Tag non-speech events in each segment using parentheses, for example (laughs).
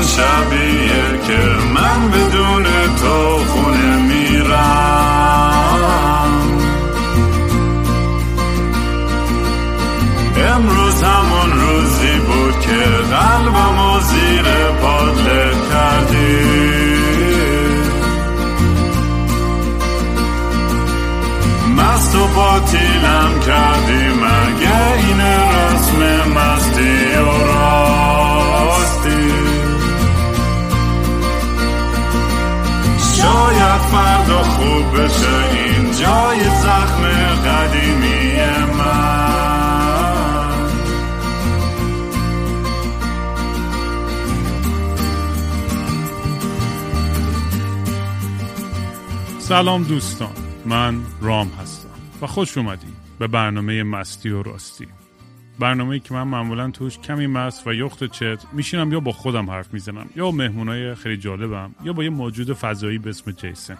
همون شبیه که من بدون سلام دوستان من رام هستم و خوش اومدید به برنامه مستی و راستی. برنامه که من معمولا توش کمی مست و یخت چت میشینم یا با خودم حرف می‌زنم یا مهمونای خیلی جالبم یا با یه موجود فضایی به اسم جیسن.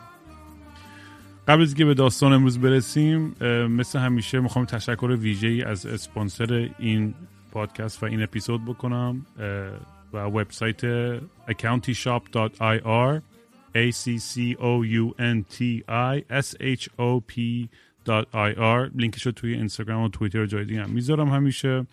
قبل از که به داستان امروز برسیم مثل همیشه می‌خوام تشکر ویژه ای از اسپانسر این پادکست و این اپیزود بکنم و وبسایت accountishop.ir a c c o u n t i s h o p .ir لینکش رو توی اینستاگرام و توییتر جای دیگه هم. می‌ذارم همیشه.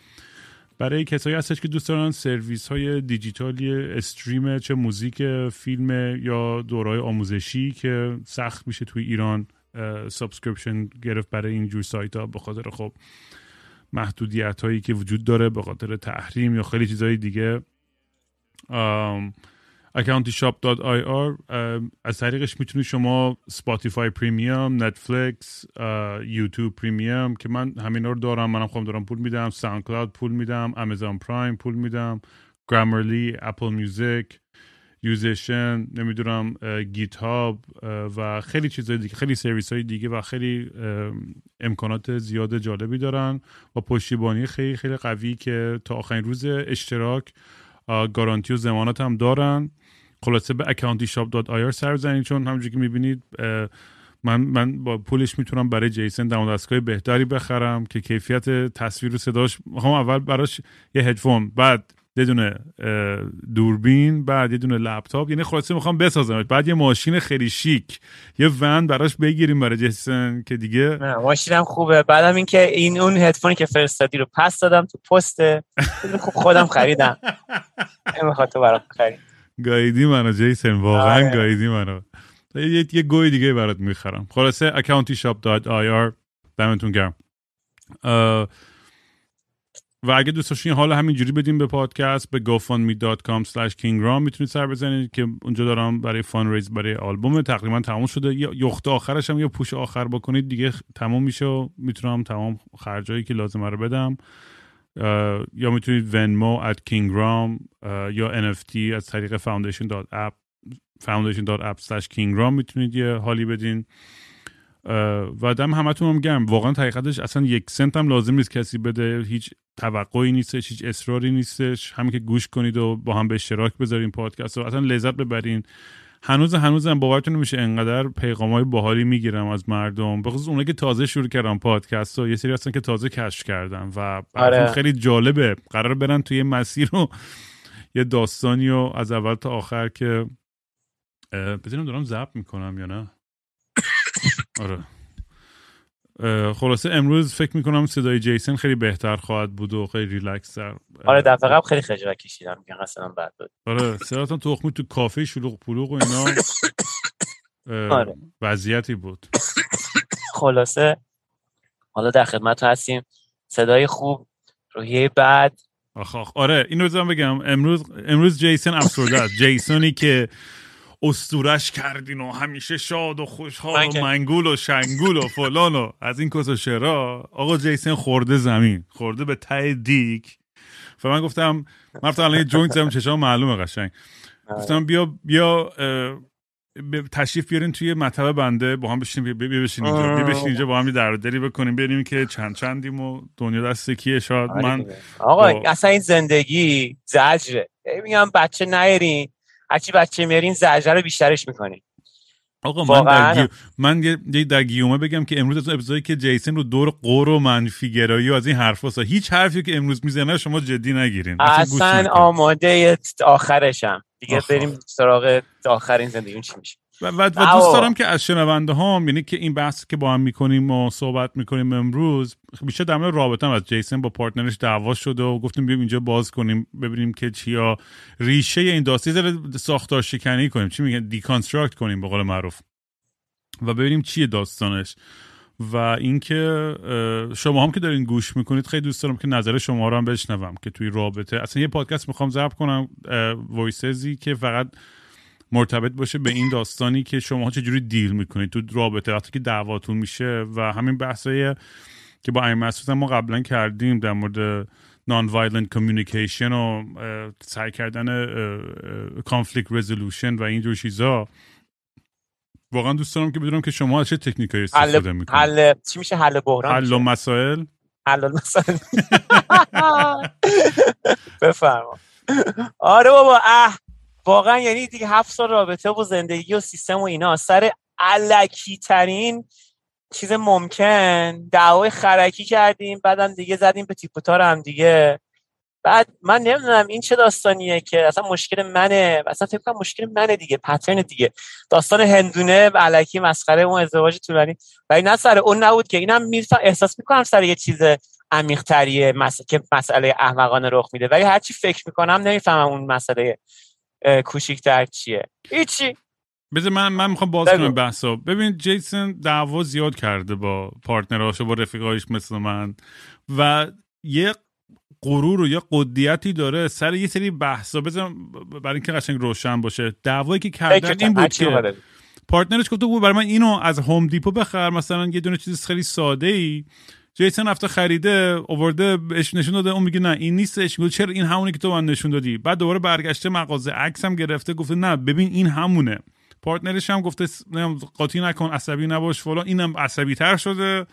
برای کسایی هستش که دوست دارن سرویس های دیجیتالی stream چه موزیک فیلم یا دورای آموزشی که سخت میشه توی ایران subscription گرفت برای اینجور سایت ها به خاطر خب محدودیت هایی که وجود داره به خاطر تحریم یا خیلی چیزهای دیگه. accountishop.ir از طریقش می‌تونید شما Spotify premium Netflix YouTube premium که من همینا رو دارم. منم خودم دارم پول میدم. SoundCloud پول میدم. Amazon Prime پول میدم. Grammarly Apple Music یوزیشن نمی‌دونم GitHub و خیلی چیزای دیگه خیلی سرویس های دیگه و خیلی امکانات زیاد جالبی دارن. و پشتیبانی خیلی خیلی قوی که تا آخرین روز اشتراک گارانتی و ضمانت هم دارن. خلاصه به accountishop.ir سر بزنید چون همونجوری که می‌بینید من من با پولش می‌تونم برای جیسن دم دستگاه بهتری بخرم که کیفیت تصویر و صداش می‌خوام اول براش یه هدفون بعد یه دونه دوربین بعد یه دونه لپتاپ یعنی خلاصه می‌خوام بسازم بعد یه ماشین خیلی شیک یه ون براش بگیریم برای جیسن که دیگه نه ماشینم خوبه. بعدم اینکه این اون هدفونی که فرستادی رو پس دادم تو پست. خوب خودم خریدم. (laughs) نمی‌خواد تو برام خرید. گایدی منو جیسن واقعا آره. گایدی منو. یه, یه گوی دیگه برات می‌خرم. خلاصه accountishop.ir دمتون گرم. و اگه دوست داشتین حالا همینجوری بدیم به پادکست به gofundme.com slash kingram می‌تونید سر بزنید که اونجا دارم برای فان ریز برای آلبوم تقریبا تمام شده. یا یخت آخرش هم یا پوش آخر بکنید دیگه تمام میشه و می‌تونم تمام خرجایی که لازمه رو بدم. یا می‌تونید ونمو kingram اه، یا NFT از طریق foundation.app foundation.app slash kingram می‌تونید یه حالی بدین. و دم همتون هم گرم. واقعا حقیقتش اصلا یک سنت هم لازم نیست کسی بده. هیچ توقعی نیستش هیچ اصراری نیستش. همین که گوش کنید و با هم به اشتراک بذارین پادکست و اصلا لذت ببرین. هنوز هنوزم باورتون نمیشه انقدر پیغام های باحالی می‌گیرم از مردم. به خصوص اونایی که تازه شروع کردن پادکست و یه سری هستن که تازه کشف کردن و آره. خیلی جالبه. قرار برن توی مسیر و یه داستانی و از اول تا آخر که ببینم دارم ضبط می‌کنم یا نه؟ آره. خلاصه امروز فکر می‌کنم صدای جیسن خیلی بهتر خواهد بود و خیلی ریلکس تر. آره دفعه قبل خیلی خجالت کشیدم میگن اصلا بد بود. آره صداتون تخمی تو کافه شلوغ پلوغ و اینا. آره. وضعیتی بود. خلاصه حالا در خدمت هستیم. صدای خوب روحیه بد. آخ آخ. آره این رو بگم. امروز امروز جیسن افسرده است. جیسونی که تصورش کردین و همیشه شاد و خوشحال و منگول و شنگول و فلان و از این کس و شعرا. آقا جیسن خورده زمین خورده به ته دیگ و من گفتم من رفتم الان یه joint زدم چشام معلومه قشنگ. گفتم بیا بیا تشریف بیارین توی مطب بنده با هم بشین بیا بشین اینجا. بیا بشین اینجا با هم درد دلی بکنیم ببینیم که چند چندیم و دنیا دست کیه. شاید آره من. آقا با- اصلا این زندگی زجره. میگم بچه نیارین هرچی بچه میارین زجره رو بیشترش می‌کنین. آقا من. در, گیو... من در گیومه بگم که امروز از اپیزودی که جیسن رو دور قور و منفی گرایی و از این حرفا هیچ حرفی که امروز می‌زنه شما جدی نگیرین. اصلا. آماده آخرشم. دیگه آخ، بریم سراغ آخرین زندگیون چی میشه. و, و, و. دوست دارم که از شنونده هم یعنی که این بحث که با هم می‌کنیم و صحبت می‌کنیم امروز بیشتر در مورد رابطه هم از جیسن با partner ش دعوا شده و گفتیم بیایم اینجا باز کنیم ببینیم که چیا ریشه این داستان. ساختار شکنی کنیم. چی میگن؟ deconstruct کنیم به قول معروف. و ببینیم چیه داستانش. و اینکه شما هم که دارین گوش می‌کنید خیلی دوست دارم که نظر شما رو هم بشنوم که توی رابطه. اصلا یه پادکست می‌خوام ضبط کنم وایسزی که فقط مرتبط باشه به این داستانی که شما چجوری deal می‌کنید تو رابطه وقتی که دعواتون میشه و همین بحثای که با این مسعود ما قبلا کردیم در مورد nonviolent communication و سعی کردن conflict resolution و اینجور چیزا. واقعا دوست دارم که بدونم که شما از چه تکنیکایی استفاده حل می‌کنید. حل چی میشه؟ حل بحران حل و؟ مسائل. حل مثلا (laughs) بفرما. آره بابا اه. واقعا یعنی دیگه هفت سال رابطه و زندگی و سیستم و اینا. سر علکی ترین چیز ممکن دعوای خرکی کردیم بعدم دیگه زدیم به تیپ و تار هم دیگه. بعد من نمی‌دونم این چه داستانیه که اصلا مشکل منه اصلا فکر کنم مشکل منه دیگه پترن دیگه. داستان هندونه علکی مسخره اون ازدواج طولانی. ولی نه سر اون نبود که اینم می‌رسم احساس می‌کنم سر یه چیز عمیق‌تریه مس... که مسئله احمقانه رخ میده. ولی هرچی فکر می‌کنم نمی‌فهمم اون مسئله کوچیک‌تر چیه هیچی. بذار من من می‌خوام باز. کنم بحثا ببین جیسن دعوا زیاد کرده با پارتنراش و با رفیقایش مثل من. و یه غرور و یه قدیتی داره سر یه سری بحثا. بذار برای اینکه قشنگ روشن باشه. دعوایی که کردن این بود که. پارتنرش گفته بود برای من اینو از هوم دیپو بخر مثلا یه دونه چیز خیلی ساده ای جیسن رفته خریده آورده بهش نشون داده اون میگه نه این نیستش. میگه چرا این همونی که تو من نشون دادی؟ بعد دوباره برگشته مغازه عکس هم گرفته گفته نه ببین این همونه. پارتنرش هم گفته قاطی نکن عصبی نباش فلان اینم عصبی تر شده.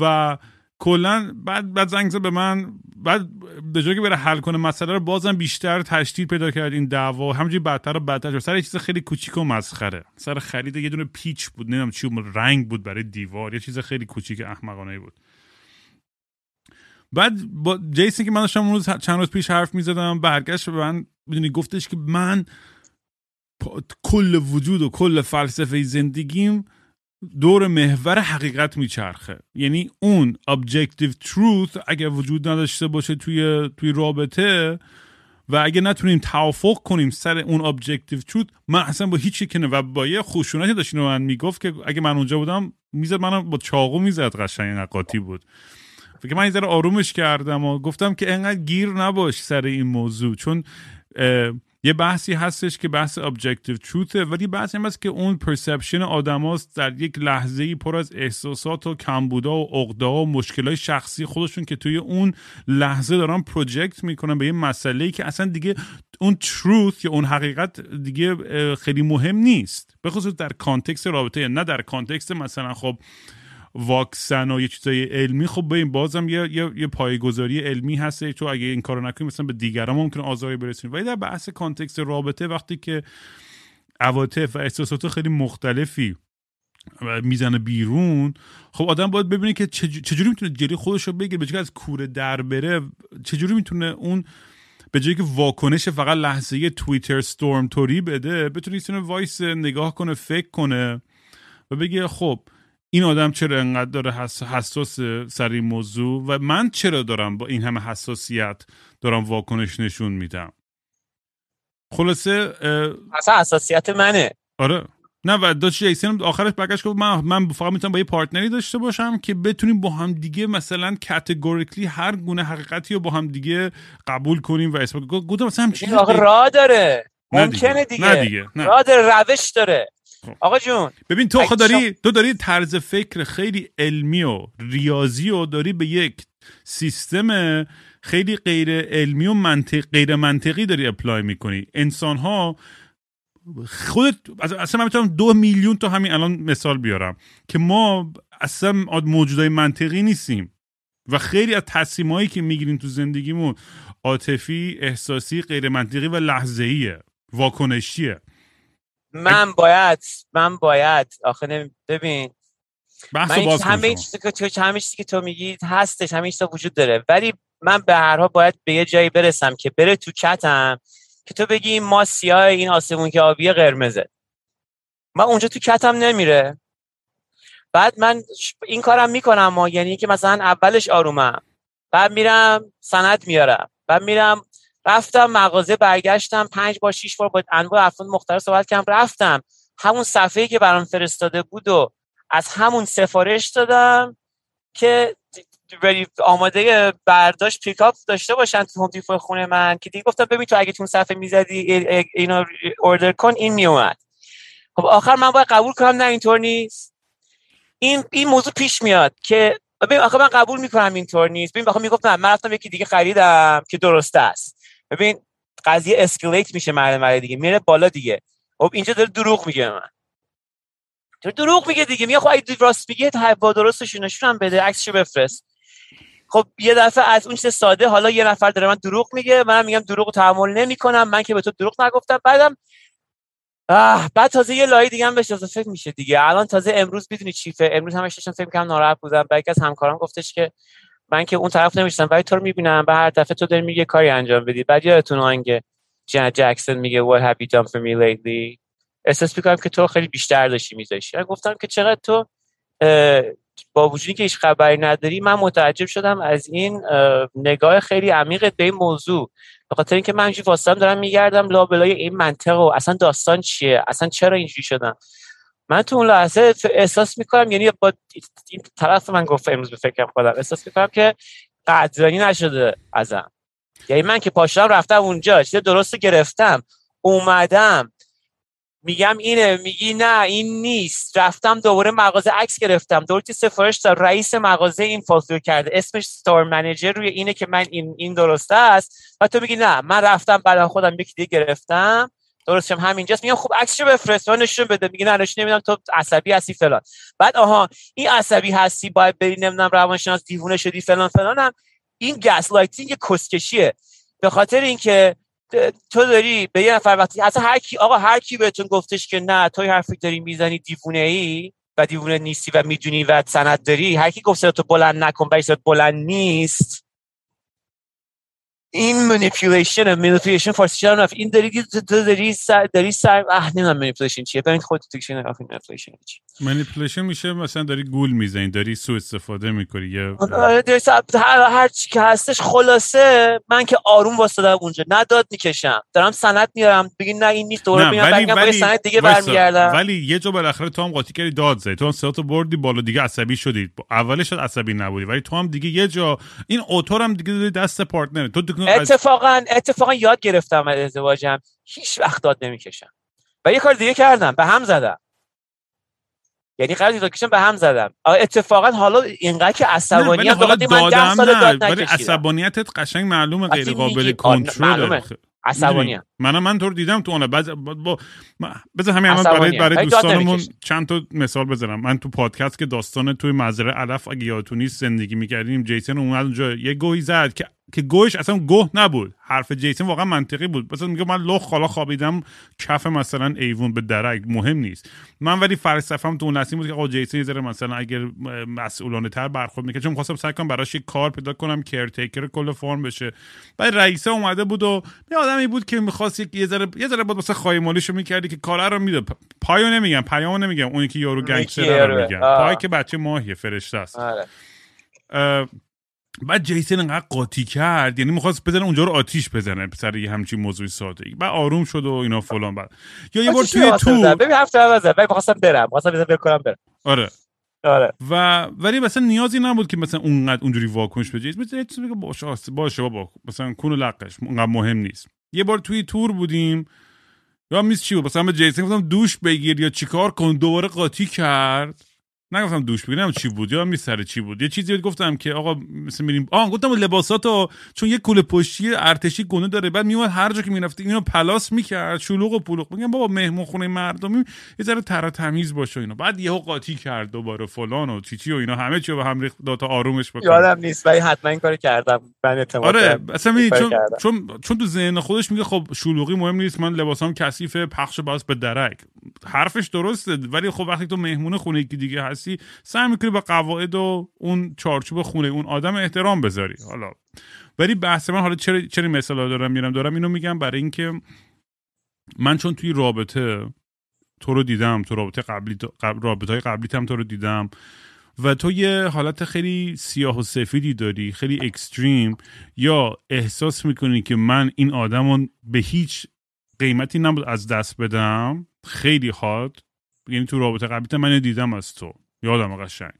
و کلا بعد بعد زنگ زد به من بعد به جای که بره حل کنه مسئله رو بازم بیشتر تشدید پیدا کرد این دعوا. همینجوری بدتر و بدتر شد. سر یه چیز خیلی کوچیک و مسخره. سر خرید یه دونه پیچ بود نمی‌دونم چی بود، رنگ بود برای دیوار یه چیز خیلی کوچیک احمقانه بود. بعد با جیسون که من داشتم اون روز چند روز پیش حرف می‌زدم برگشت به من می‌دونی گفتش که من کل وجود و کل فلسفه زندگیم دور محور حقیقت میچرخه. یعنی اون objective truth اگر وجود نداشته باشه توی توی رابطه و اگه نتونیم توافق کنیم سر اون objective truth من اصلا با هیچی که نه و با یه خشونتی داشت اینو به من می‌گفت که اگه من اونجا بودم می‌زد منم با چاقو می‌زد قشنگ اینقدر قاطی بود. فکر من ذره آرومش کردم و گفتم که انقدر گیر نباش سر این موضوع چون یه بحثی هستش که بحث objective truth ولی بحثی هم هست که اون perception آدم هاست در یک لحظه ای پر از احساسات و کمبودا و عقدا و مشکلای شخصی خودشون که توی اون لحظه دارن project می‌کنن به یه مسئله که اصلا دیگه اون truth یا اون حقیقت دیگه خیلی مهم نیست. به خصوص در context رابطه نه در context مثلا خب واکسن و یه چیزای علمی. خب ببین بازم یه یه, یه پایگذاری علمی هست تو اگه این کارو نکنی مثلا به دیگران ممکنه آزاری برسونی ولی در بحث context رابطه وقتی که عواطف و احساسات خیلی مختلفی می‌زنه بیرون خب آدم باید ببینه که چج- چجوری می‌تونه جلوی خودش رو بگیره. به جای از کوره در بره چجوری می‌تونه اون به جایی که واکنش فقط لحظه توییتر ستورم توری بده بتونه ایستونه وایس نگاه کنه فکر کنه و بگه خب این آدم چرا انقدر داره حس- حساس سر این موضوع و من چرا دارم با این همه حساسیت دارم واکنش نشون میدم؟ خلاصه اصلا اساسیت منه. آره. نه و داشت جیسن آخرش برگشت گفت من من فقط می‌تونم با یه پارتنری داشته باشم که بتونیم با هم دیگه مثلا کاتگوریکلی هر گونه حقیقتی رو با هم دیگه قبول کنیم و اثبات گفتم مثلا راه داره. نه ممکنه دیگه. نه دیگه نه. راه داره روش داره. آقا جون ببین تو خود داری تو داری طرز فکر خیلی علمی و ریاضی و داری به یک سیستم خیلی غیر علمی و منطق غیر منطقی داری اپلای می‌کنی. انسان ها خودت اصلا من می‌تونم دو میلیون تا همین الان مثال بیارم که ما اصلا موجودای منطقی نیستیم و خیلی از تصمیمایی که می‌گیریم تو زندگیمون عاطفی احساسی غیر منطقی و لحظه‌ایه واکنشیه. من باید من باید. آخه نمی- ببین. بحث من باز همه. چیزی که تو همه چیزی که تو میگی هستش همه چیزا وجود داره. ولی من به هر حال باید به یه جایی برسم که بره تو چتم که تو بگی این ما سیاه این آسمون که آبی قرمزه. من اونجا تو کتم نمیره. بعد من این کارم می‌کنم ما یعنی که مثلا اولش آرومم. بعد میرم سند میارم. بعد میرم رفتم مغازه برگشتم پنج بار شیش بار با انواع افراد مختلف صحبت کردم رفتم. همون صفحه که برام فرستاده بود و از همون سفارش دادم که آماده برداشت پیکاپ داشته باشن تو هوم خونه من که دیگه گفتم ببین تو اگه تو صفحه می‌زدی اینو اوردر کن این میومد خب آخر من باید قبول کنم نه اینطور نیست. این این موضوع پیش میاد که ببین آخه من قبول می‌کنم اینطور نیست. ببین بخوام می‌گفتم من رفتم یکی دیگه خریدم که درسته است. ببین قضیه اسکلیت میشه مرحله دیگه میره بالا دیگه. خب اینجا داره دروغ میگه من. تو دروغ میگه دیگه. میگه خب اگه راست میگه با درستش نشون هم بده عکسشو بفرست. خب یه دفعه از اون چیز ساده حالا یه نفر داره من دروغ میگه منم میگم دروغ رو تحمل نمی‌کنم من که به تو دروغ نگفتم. بعدم آه بعد تازه یه لایه دیگه هم بهش اضافه میشه دیگه. الان تازه امروز می‌دونی چیفه امروز همش داشتم فکر کنم ناراحت بودم. بعد از همکارام گفتش که من که اون طرف نمیشتم ولی تو رو می‌بینم به هر دفعه تو داری میگه کاری انجام بدی. بعد یادتون آهنگ جن جکسون میگه what have you done for me lately احساس می‌کنم که تو خیلی بیشتر داشتی میذاشتی. گفتم که چقدر تو با وجودی که هیچ خبری نداری من متعجب شدم از این نگاه خیلی عمیق به این موضوع. به خاطر اینکه من همینجوری واسم دارم میگردم لابلای این منطق و اصلا داستان چیه؟ اصلا چرا اینجوری شدم؟ من تو اون لحظه احساس می‌کنم یعنی با این طرف من گفت امروز به فکرم خودم احساس می‌کنم که قدردانی نشده ازم. یعنی من که پاشدم رفتم اونجا چیز درست گرفتم اومدم. میگم اینه میگی نه این نیست. رفتم دوباره مغازه عکس گرفتم. دوباره سفارش داد رئیس مغازه این فالسیو کرده. اسمش ستور منیجر روی اینه که من این این درسته است. و تو میگی نه من رفتم بعد خودم یکی دیگه گرفتم. درستشم همینجاست. میگم خب عکسشو بفرست. من نشون بده. میگه نه نشون نمیدم تو عصبی هستی فلان. بعد آها این عصبی هستی باید بری نمی‌دونم روانشناس دیوونه شدی فلان فلانم. این گس لایتینگ کسکشیه. به خاطر اینکه تو داری به یه نفر وقتی اصلا هر کی آقا هر کی بهتون گفتش که نه تو حرفی داری می‌زنی دیوونه ای و دیوونه نیستی و می‌دونی و سند داری هر کی گفته تو بلند نکن برای بلند نیست. این منیپولیشن منیپولیشن فارسی نفت این داری داری سر داری سر اه نمی‌دونم منیپولیشن چیه؟ ببین خودت دیکشن اف منیپولیشن چیه؟ منیپولیشن میشه مثلا داری گول می‌زنی داری سو استفاده می‌کنی یا آره هر, هر چی که هستش خلاصه من که آروم واسطه اونجا. نداد می‌کشم. دارم سند میارم بگین نه این نیست دوباره میام ولی ولی سند دیگه برمیگردم. ولی یه جا بالاخره تو هم قاطی کردی داد زدی. تو هم سه بردی بالا دیگه عصبی شدی. اولش عصبی نبودی ولی تو هم دیگه یه جا این اوتور هم دیگه دست پارتنر. تو اتفاقا اتفاقا یاد گرفتم از ازدواجم. هیچ وقت داد نمی‌کشم. و یه کار دیگه کردم به هم زدم. یعنی قرار داد کشم به هم زدم. اتفاقا حالا اینقدر که عصبانیت حالا من 10 سال داد ولی عصبانیتت قشنگ معلومه غیر قابل کنترل. عصبانی من من تو رو دیدم تو اون بعد با بذار همین الان برای برای دوستانمون چند تا مثال بزنم. من تو پادکست که داستان توی مزرعه علف اگه یادتون نیست زندگی می‌کردیم جیسن اومد اونجا یه گوی زد که که گوش اصلا گوه نبود. حرف جیسن واقعا منطقی بود. مثلا میگه من لخ حالا خوابیدم کف مثلا ایوون به درک مهم نیست. من ولی فلسفه‌ام تو اون لحظه بود که آقا جیسن یه ذره مثلا اگر مسئولانه تر برخورد می‌کنه چون خواستم سعی کنم براش یه کار پیدا کنم کرتیکر کل فرم بشه. بعد رئیسه اومده بود و یه آدمی بود که می‌خواست یه ذره یه ذره بود مثلا خایمالیشو می‌کردی که کارا رو میده. پایو نمیگم پیامو نمیگم. اونی که یارو گنگستر رو میگم پای که بچه ماهیه فرشته است. آره. بعد جیسن انقدر قاطی کرد یعنی می‌خواست بزنه اونجا رو آتیش بزنه سر یه همچین موضوعی ساده بعد آروم شد و اینا فلان بعد. یا یه بار توی تو. ببین هفته بزن بعد می‌خواستم برم. می‌خواستم بزنم بکنم برم. آره. آره. و ولی مثلا نیازی نبود که مثلا اونقدر اونجوری واکنش بده. مثلا چیزی میگه باشه باشه بابا. مثلا کون لقش. اونقدر مهم نیست. یه بار توی تور بودیم. یا میز چی بود؟ مثلا به جیسن گفتم دوش بگیر یا چیکار کن؟ دوباره قاطی کرد. نگفتم دوش بگیرم چی بود یا می سر چی بود یه چیزی گفتم که آقا مثل میریم. آه گفتم لباساتو چون یه کوله پشتی ارتشی گونه داره. بعد میومد هر جا که می‌رفتی اینو پلاس می‌کرد شلوغ و پلوغ. میگم بابا مهمون خونه مردمی یه ذره تر تمیز باشه اینا. بعد یهو قاطی کرد دوباره فلان و چی و اینا. همه چی به هم ریخت داتا آرومش بکنه. یادم نیست ولی حتما این کارو کردم. من اعتماد آره اصلا چون, چون چون تو ذهن خودش میگه خب شلوغی مهم نیست من لباسام کثیفه پخش باز به درک. حرفش درسته ولی خب وقتی تو مهمون خونه یکی دیگه هستی سعی می‌کنی به قواعد و اون چارچوب خونه اون آدم احترام بذاری. حالا ولی بحث من حالا چرا چرا مثال دارم میرم؟ دارم اینو میگم برای اینکه من چون توی رابطه تو رو دیدم تو رابطه قبلی رابطه های قبلی هم تو رو دیدم و تو یه حالت خیلی سیاه و سفیدی داری خیلی اکستریم یا احساس می‌کنی که من این آدم رو به هیچ قیمتی نبود از دست بدم؟ خیلی هاد یعنی تو رابطه قبلی من دیدم از تو. یادم قشنگ.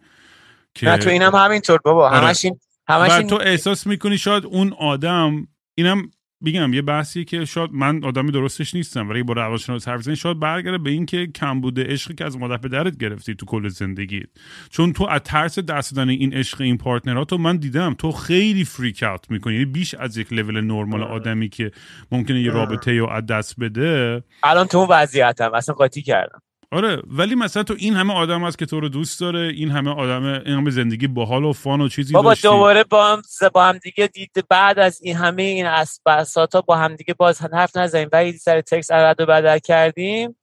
که نه تو اینم همینطور بابا. آره. همش این همش تو احساس می‌کنی شاید اون آدم اینم بگم یه بحثی که شاید من آدمی درستش نیستم ولی با روانشناس حرف زنی شاید برگرده به اینکه کم بوده عشقی که از مادر پدرت گرفتی تو کل زندگیت. چون تو از ترس دست دادن این عشق این پارتنرات من دیدم تو خیلی فریک اوت می‌کنی. یعنی بیش از یک لول نرمال آدمی که ممکنه یه رابطه رو از دست بده. الان تو اون وضعیتم اصلا قاطی کردم. آره ولی مثلا تو این همه آدم هست که تو رو دوست داره این همه آدم این همه زندگی باحال و فان و چیزی بابا دوباره با هم با هم دیگه دید بعد از این همه این اسباساتا با هم دیگه باز حرف نزنیم. ولی سر تکس رد و بدل کردیم.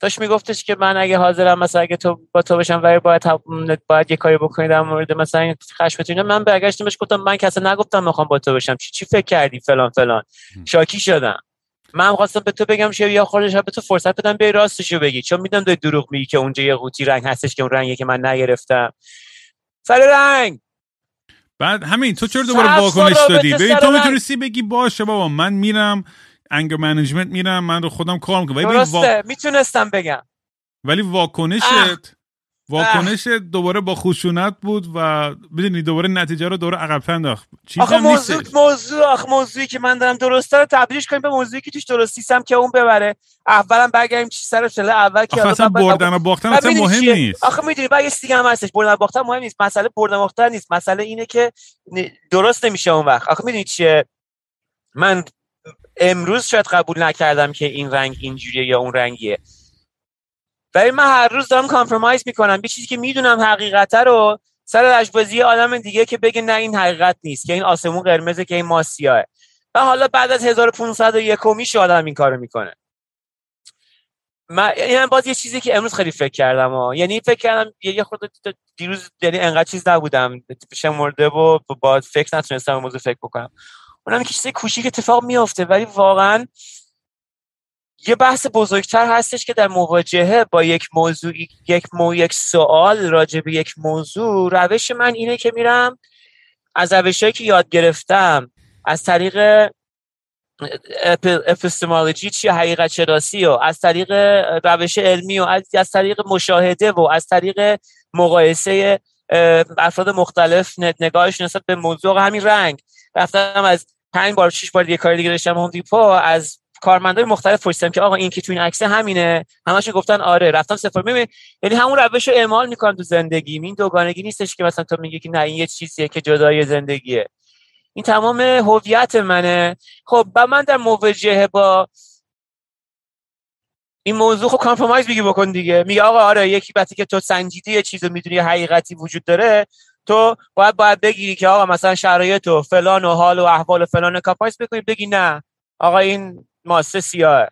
داشت میگفتش که من اگه حاضرم مثلا اگه تو با تو بشم ولی باید باید یه کاری بکنی در مورد مثلا خشمتون من برگشتمش گفتم من کسی نگفتم می‌خوام با تو بشم. چی چی فکر کردی فلان فلان. شاکی شدم. من خواستم به تو بگم شه یا خودش به تو فرصت بدم به راستشو بگی. چون می‌دونم داری دروغ میگی که اونجا یه قوطی رنگ هستش که اون رنگی که من نگرفتم. سر رنگ! بعد همین تو چرا دوباره واکنش دادی؟ ببین تو می‌تونستی بگی باشه بابا من میرم انگر منیجمنت میرم من رو خودم کار می‌کنم. درسته می‌تونستم بگم. ولی واکنشت واکنش دوباره با خشونت بود و بدونی دوباره نتیجه رو دوباره عقب انداخت. آخه موضوع موضوع آخه موضوعی که من دارم درسته رو تبدیلش کنیم به موضوعی که توش درستیستم که اون ببره. اولم برگردیم چی سر شله اول که آخه اصلا بردن و باختن اصلا مهم نیست. آخه می‌دونی بعد یه هم هستش. بردن و باختن مهم نیست. مسئله بردن و باختن نیست. مسئله اینه که درست نمیشه اون وقت. آخه می‌دونی چیه؟ من امروز شاید قبول نکردم که این رنگ اینجوریه یا اون رنگیه. ولی من هر روز دارم کامپرومایز می‌کنم. یه چیزی که می‌دونم حقیقته رو سر لجبازی آدم دیگه که بگه نه این حقیقت نیست که این آسمون قرمزه که این ما سیاهه و حالا بعد از 1501 میشه آدم این کارو می‌کنه. من این باز یه چیزی که امروز خیلی فکر کردم ها. یعنی فکر کردم یه خود دیروز یعنی انقدر چیز نبودم. مرده و با فکر نتونستم موضوع فکر بکنم. اونم که چیز کوچیک اتفاق میافته ولی واقعا یه بحث بزرگتر هستش که در مواجهه با یک موضوع یک مو یک سوال راجع به یک موضوع روش من اینه که میرم از روشهایی که یاد گرفتم از طریق اپیستمولوژی چیه حقیقت شناسی و از طریق روش علمی و از, از طریق مشاهده و از طریق مقایسه افراد مختلف نگاهش نسبت به موضوع همین رنگ. رفتم از پنج بار شش بار یه کار دیگه داشتم هم دیپو از کارمندای مختلف پرسیدم که آقا این که تو این عکس همینه؟ همش گفتن آره. رفتم سفر. می‌بینی یعنی همون روش رو اعمال می‌کنم تو زندگی این دوگانگی نیستش که مثلا تو میگی که نه این یه چیزیه که جدای زندگیه. این تمام هویت منه. خب و من در مواجهه با این موضوع خب compromise میگی بکن دیگه. میگه آقا آره یکی وقتی که تو سنجیدی یه چیزو می‌دونی حقیقتی وجود داره تو باید باید بگیری که آقا مثلا شرایط و فلان و حال و احوال و فلان compromise بکنی. بگی نه. آقا این ماست سیاهه.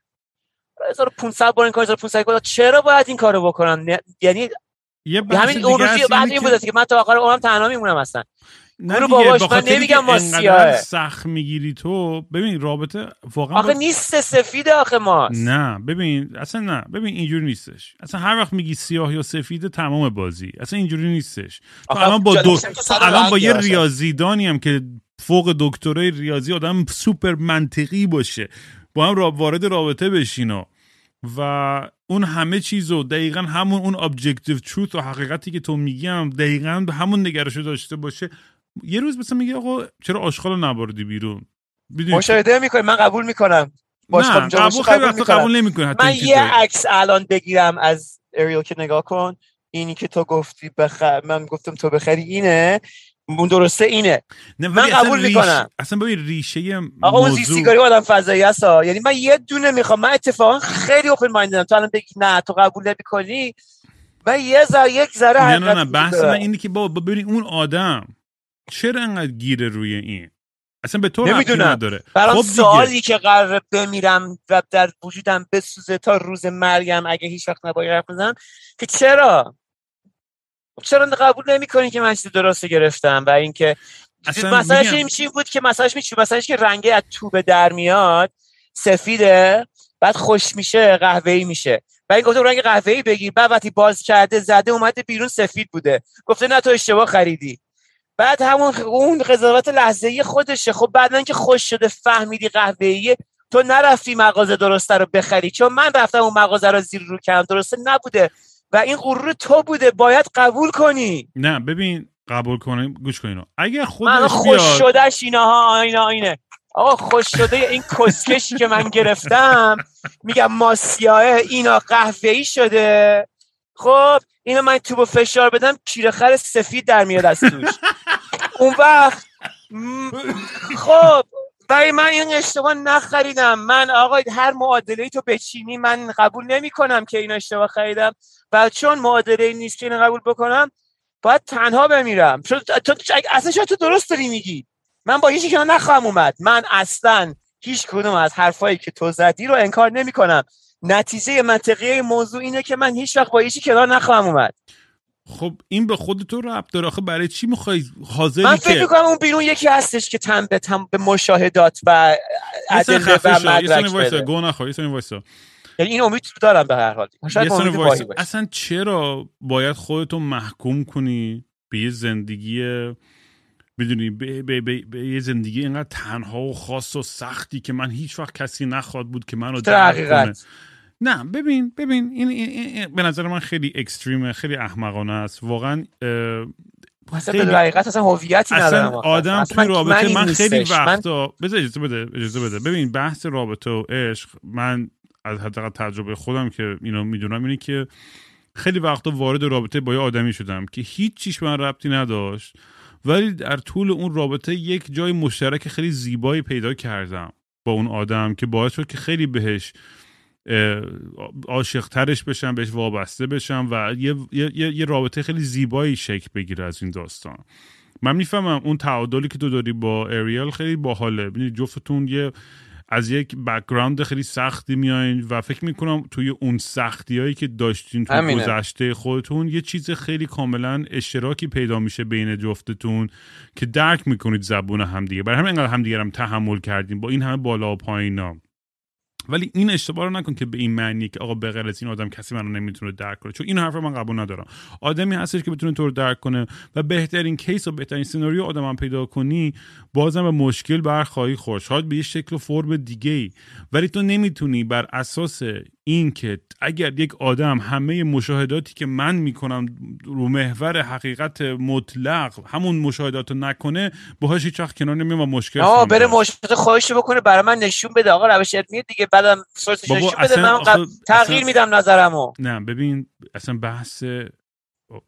1500 بار این کار 1500 بار. چرا باید این کارو بکنم؟ یعنی یه همین اون روزی بعد این بود که من تا آخر عمرم تنها میمونم اصلا. نه باباش من نمیگم ما سیاه. سخت می‌گیری تو ببین رابطه واقعا آخه نیست سفید آخه ماست. نه ببین اصلا نه ببین اینجوری نیستش. اصلا هر وقت میگی سیاه یا سفید تمام بازی. اصلا اینجوری نیستش. تو الان با دو... الان با یه ریاضیدانی هم که فوق دکترای ریاضی آدم سوپر منطقی باشه. با هم وارد رابطه بشین و اون همه چیز و دقیقا همون اون objective truth و حقیقتی که تو میگم دقیقا به همون نگرشو داشته باشه. یه روز مثلا میگه آقا چرا آشغال نبردی بیرون؟ مشاهده می‌کنی؟ من قبول می‌کنم. نه قبول خیلی قبول, قبول نمی‌کنه من یه عکس الان بگیرم از اریل که نگاه کن. اینی که تو گفتی بخر من گفتم تو بخری اینه. اون درسته اینه. نه من قبول ریش... می‌کنم. اصلا ببین ریشه آقا اون سیگاری آدم فضایی هست یعنی من یه دونه می‌خوام. من اتفاقا خیلی اوپن مایندم تو الان بگی نه تو قبول نمی‌کنی من یه ذره یک ذره نه نه نه بحث من اینه که بابا ببین اون آدم چرا انقدر گیره روی این؟ اصلا به تو ربطی. نداره. برام خب. سوالی که قراره بمیرم و در وجودم بسوزه تا روز مرگم اگه هیچ وقت نباید حرف بزنم که چرا؟ چرا قبول نمی‌کنی که من چیز درست گرفتم و اینکه مسئلهش میگم- این چی بود که مسئلهش میچی مسئلهش که رنگه از توبه در میاد سفیده بعد خوش میشه قهوه‌ای میشه. و این گفته رنگ قهوه‌ای بگیر. بعد وقتی باز کرده زده اومده بیرون سفید بوده. گفته نه تو اشتباه خریدی. بعد همون اون قضاوت لحظه‌ای خودشه. خب بعد که خوش شده فهمیدی قهوه‌ایه تو نرفتی مغازه درسته رو بخری. چون من رفتم اون مغازه رو زیر رو کردم درسته نبوده. و این غرور تو بوده باید قبول کنی. نه ببین قبول کنیم گوش کن اینو. اگر من خودش خوش بیاد شدهش اینها اینا اینه. آقا خوش شده این کسکشی که من گرفتم. میگم ماسیاه اینا قهوه‌ای شده. خب اینو من تو با فشار بدم کیره خر سفید در میاد از توش. (laughs) اون وقت خب برای من این اشتباه نخریدم. من آقا هر معادله تو بچینی من قبول نمی کنم که این اشتباه خریدم. و چون معادله نیست که اینو قبول بکنم باید تنها بمیرم. تو اصلا شاید تو درست داری میگی. من با هیچی کنار نخواهم اومد. من اصلا هیچ کدوم از حرفایی که تو زدی رو انکار نمی کنم نتیجه منطقی موضوع اینه که من هیچ وقت با هیچی کنار نخواهم اومد. خب این به خود تو ربط داره. آخه برای چی می‌خوای حاضری من فکر می‌کنم اون بیرون یکی هستش که تم به تم به مشاهدات و خفه و مدرک بده. گو نخور یه وایسا. یعنی این امید رو دارم به هر حال. شاید امید باشه. اصلا چرا باید خودتو محکوم کنی به یه زندگی بدونی به, به, به, به یه زندگی اینقدر تنها و خاص و سختی که من هیچ وقت کسی نخواد بود که منو در درک کنه. نه ببین ببین این, این, این, این به نظر من خیلی اکستریمه خیلی احمقانه است واقعا اصلا خیلی- به حقیقت اصلا هویتی ندارم. آدم اصلا توی رابطه من خیلی نیستش. من وقتا بذار اجازه بده اجازه بده ببین بحث رابطه و عشق من از حداقل تجربه خودم که اینو می‌دونم اینه که خیلی وقتا وارد رابطه با یه آدمی شدم که هیچ چیش من ربطی نداشت ولی در طول اون رابطه یک جای مشترک خیلی زیبایی پیدا کردم با اون آدم که باعث شد که خیلی بهش عاشقترش بشم بهش وابسته بشم و یه, یه, یه, یه رابطه خیلی زیبایی شکل بگیره از این داستان. من می‌فهمم اون تعادلی که تو داری با اریل خیلی باحاله. ببینید جفتتون یه از یک background خیلی سختی میایین و فکر می‌کنم توی اون سختی هایی که داشتین تو. گذشته خودتون یه چیز خیلی کاملا اشتراکی پیدا میشه بین جفتتون که درک می‌کنید زبون همدیگه. برای همین انقدر همدیگه هم تحمل کردیم با این همه بالا و پایینا. ولی این اشتباه رو نکن که به این معنی که آقا به غیر از این آدم کسی منو نمی‌تونه درک کنه. چون این حرف رو من قبول ندارم. آدمی هستش که بتونه تو رو درک کنه و بهترین case و بهترین سناریو آدم هم پیدا کنی بازم به مشکل برخواهی خورد. شاید به یه شکل و فرم دیگه ای ولی تو نمی‌تونی بر اساس این که اگر یک آدم همه مشاهداتی که من می‌کنم رو محور حقیقت مطلق همون مشاهدات رو نکنه باهاش هیچ وقت کنار نمیام و مشکل آه بره. مشکل خواهش بکنه برای من نشون بده. آقا روش علمیه دیگه بعدم سورسش نشون بده. من تغییر اصلا- میدم نظرمو. نه ببین اصلا بحث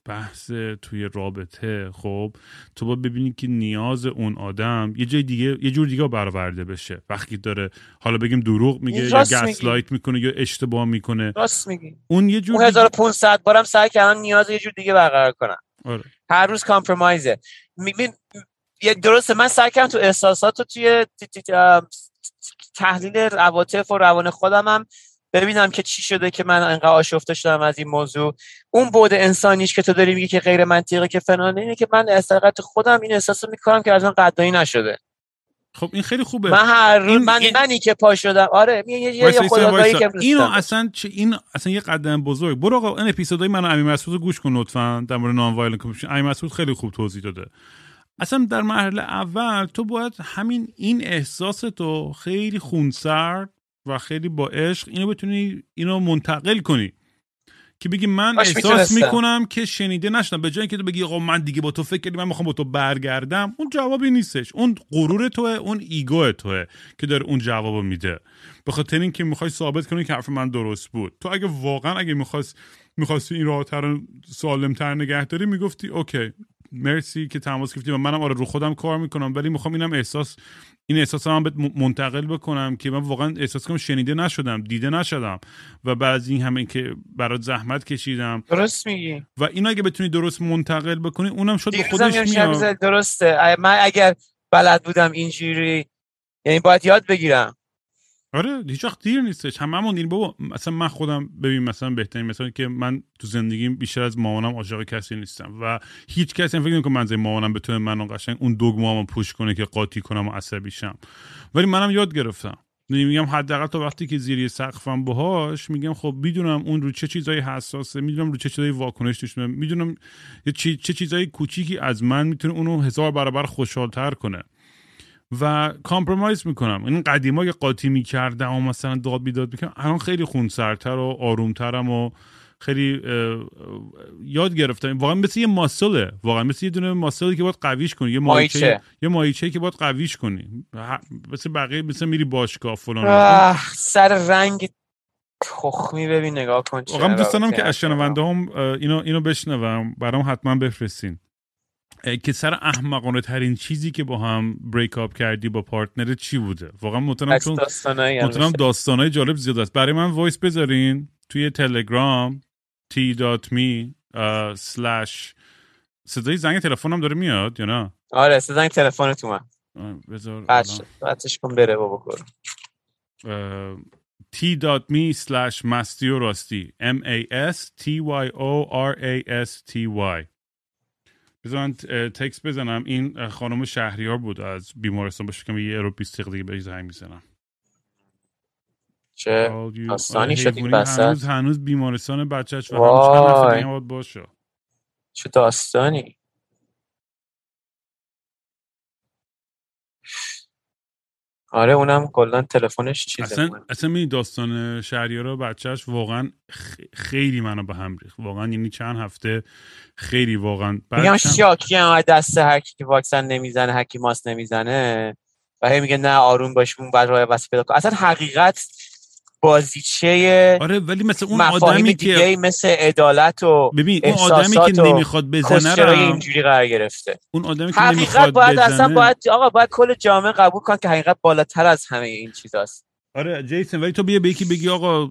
بحث توی رابطه خب تو باید ببینی که نیاز اون آدم یه جای دیگه یه جور دیگه برآورده بشه. وقتی داره حالا بگیم دروغ میگه یا. گسلایت می‌کنه یا اشتباه می‌کنه. راست میگی. اون یه جور اون دیگه 1500 بارم سعی کردم نیاز یه جور دیگه برقرار کنم. آره. هر روز کامپرومایزه می- می- یه درسته من سعی کردم تو احساسات رو توی تحلیل عواطف و روان خودم هم ببینم که چی شده که من انقدر آشفته شدم از این موضوع. اون بود انسانیش که تو داری میگی که غیر منطقه که فلانه اینه که من از خودم این احساس رو می‌کنم که از من قدایی نشده. خب این خیلی خوبه. من هر این- من این- منی که پا شدم. آره یه یه. که اینو. اصلا چه این اصلا یه قدم بزرگ. برو آقا این اپیزودای منو امین مسعود رو گوش کن لطفا. در مورد نان وایلنت کمیشن. امین مسعود خیلی خوب توضیح داده. اصلا در مرحله اول تو باید همین این احساس تو خیلی خونسرد و خیلی با عشق اینو بتونی اینو منتقل کنی. که بگی من احساس. می‌کنم که شنیده نشدم. به جای اینکه تو بگی آقا من دیگه با تو فکر کردم من می‌خوام با تو برگردم اون جوابی نیستش. اون غرور توه اون ego توه که داره اون جوابو میده. به خاطر اینکه می‌خوای ثابت کنی که حرف من درست بود. تو اگه واقعا اگه می‌خواست می‌خواستی این راهتر رو سالمتر نگه داری می‌گفتی okay مرسی که تماس گرفتی و منم آره رو خودم کار می‌کنم ولی می‌خوام اینم احساس این احساس هم بهت منتقل بکنم که من واقعا احساس کنم شنیده نشدم دیده نشدم. و بعد این همه که برات زحمت کشیدم. درست میگی. و اینو اگه بتونی درست منتقل بکنی اونم شد به خودش میاد. درسته. من اگر بلد بودم اینجوری یعنی باید یاد بگیرم. آره هیچ وقت دیر نیستش. هممون این بابا مثلا من خودم ببین مثلا بهترین مثلا که من تو زندگیم بیشتر از مامانم عاشق کسی نیستم و هیچ کسی فکر نمی‌کنه من مامانم بتونه منو قشنگ اون دوگمامو پوش کنه که قاطی کنم و عصبی شم. ولی منم یاد گرفتم. میگم حداقل تا وقتی که زیر سقفم باهاش میگم خب می‌دونم اون رو چه چیزایی حساسه می‌دونم رو چه چیزایی واکنش نشونه می‌دونم چه چیزایی کوچیکی از من می‌تونه اونو هزار برابر خوشحالتر کنه. و کامپرومایز می‌کنم. این قدیما که قاطی می‌کردم و مثلا داد بیداد می‌کردم الان خیلی خونسرتر و آرومترم و خیلی یاد گرفتم. واقعا مثل یه ماسله. واقعا مثل یه دونه ماسلی که باید قویش کنی. یه مایچه یه مایچه که باید قویش کنی. مثل بقیه مثل میری باشگاه فلان سر رنگ تخمی ببین نگاه کن واقعا دوست دارم که از شنونده هم اینو اینو بشنوم. برام حتما بفرستین. که سر احمقانه ترین چیزی که با هم بریک اپ کردی با پارتنر چی بوده؟ واقعا مطمئنم چون مطمئنم داستانای جالب زیاد است. برای من وایس بذارین توی تلگرام t.me slash صدای زنگ تلفنم داره میاد یا نه؟ آره صدای زنگ تلفن تو من بذار بچش کن بره بابا کن t.me slash مستی و راستی m a s t y o r a s t y. بذار من تکس بزنم. این خانم شهریار بود از بیمارستان. باشه که یه ارو 20 دقیقه بهش زنگ می‌زنم. چه داستانی شد این هنوز هنوز بیمارستان بچهش و هنوز چند هفته دیگه باشه. چه داستانی؟ آره اونم کلا تلفنش چیزه. اصلا اصلا می داستان شهریارا بچهش واقعا خیلی منو به هم ریخت. واقعا یعنی چند هفته خیلی واقعا میگم شاکی هم دست هر کی که واکسن نمی‌زنه هر کی ماست نمی‌زنه. و هی میگه نه آروم باش اون بعد راه واسه پیدا کن. اصلا حقیقت بازیچه آره ولی مثل اون آدمی که مثل عدالت و ببین اون آدمی که نمی‌خواد بزنه رو اینجوری قرار گرفته. اون آدمی که نمی‌خواد باید بزنه؟ اصلا باید آقا باید کل جامعه قبول کن که حقیقت بالاتر از همه این چیزاست. آره جیسن ولی تو بیا به یکی بگی آقا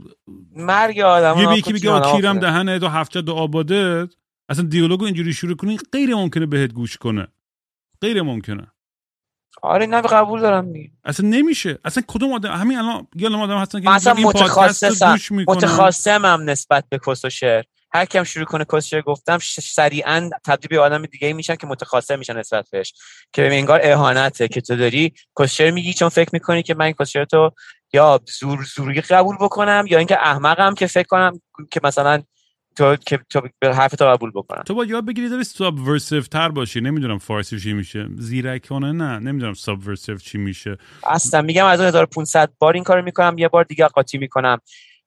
مرگ آدم یه به یکی بگی آقا کیرم دهنه دو هفته دو آباده اصلا دیالوگو اینجوری شروع کنی غیر ممکنه بهت گوش کنه. غیر ممکنه. آره نه قبول دارم دیگه. اصلا نمیشه. اصلا کدوم آدم همین الان یه آدم هستن که مثلا متخصصم. متخصصم نسبت به کس و شعر. هر کیم شروع کنه کس شعر گفتم سریعا تبدیل به آدم دیگه میشن که متخصص میشن نسبت بهش. که ببین انگار اهانته که تو داری کس شعر میگی چون فکر می‌کنی که من کس تو یا زور زوری قبول بکنم یا اینکه احمقم که فکر کنم که مثلا تو که تو حرف تو قبول بکنن. تو با یاد بگیری داری سابورسیو تر باشی. نمی‌دونم فارسی چی میشه. زیرکانه نه. نمی‌دونم سابورسیو چی میشه. اصلا میگم از 1500 بار این کارو می‌کنم. یه بار دیگه قاطی می‌کنم.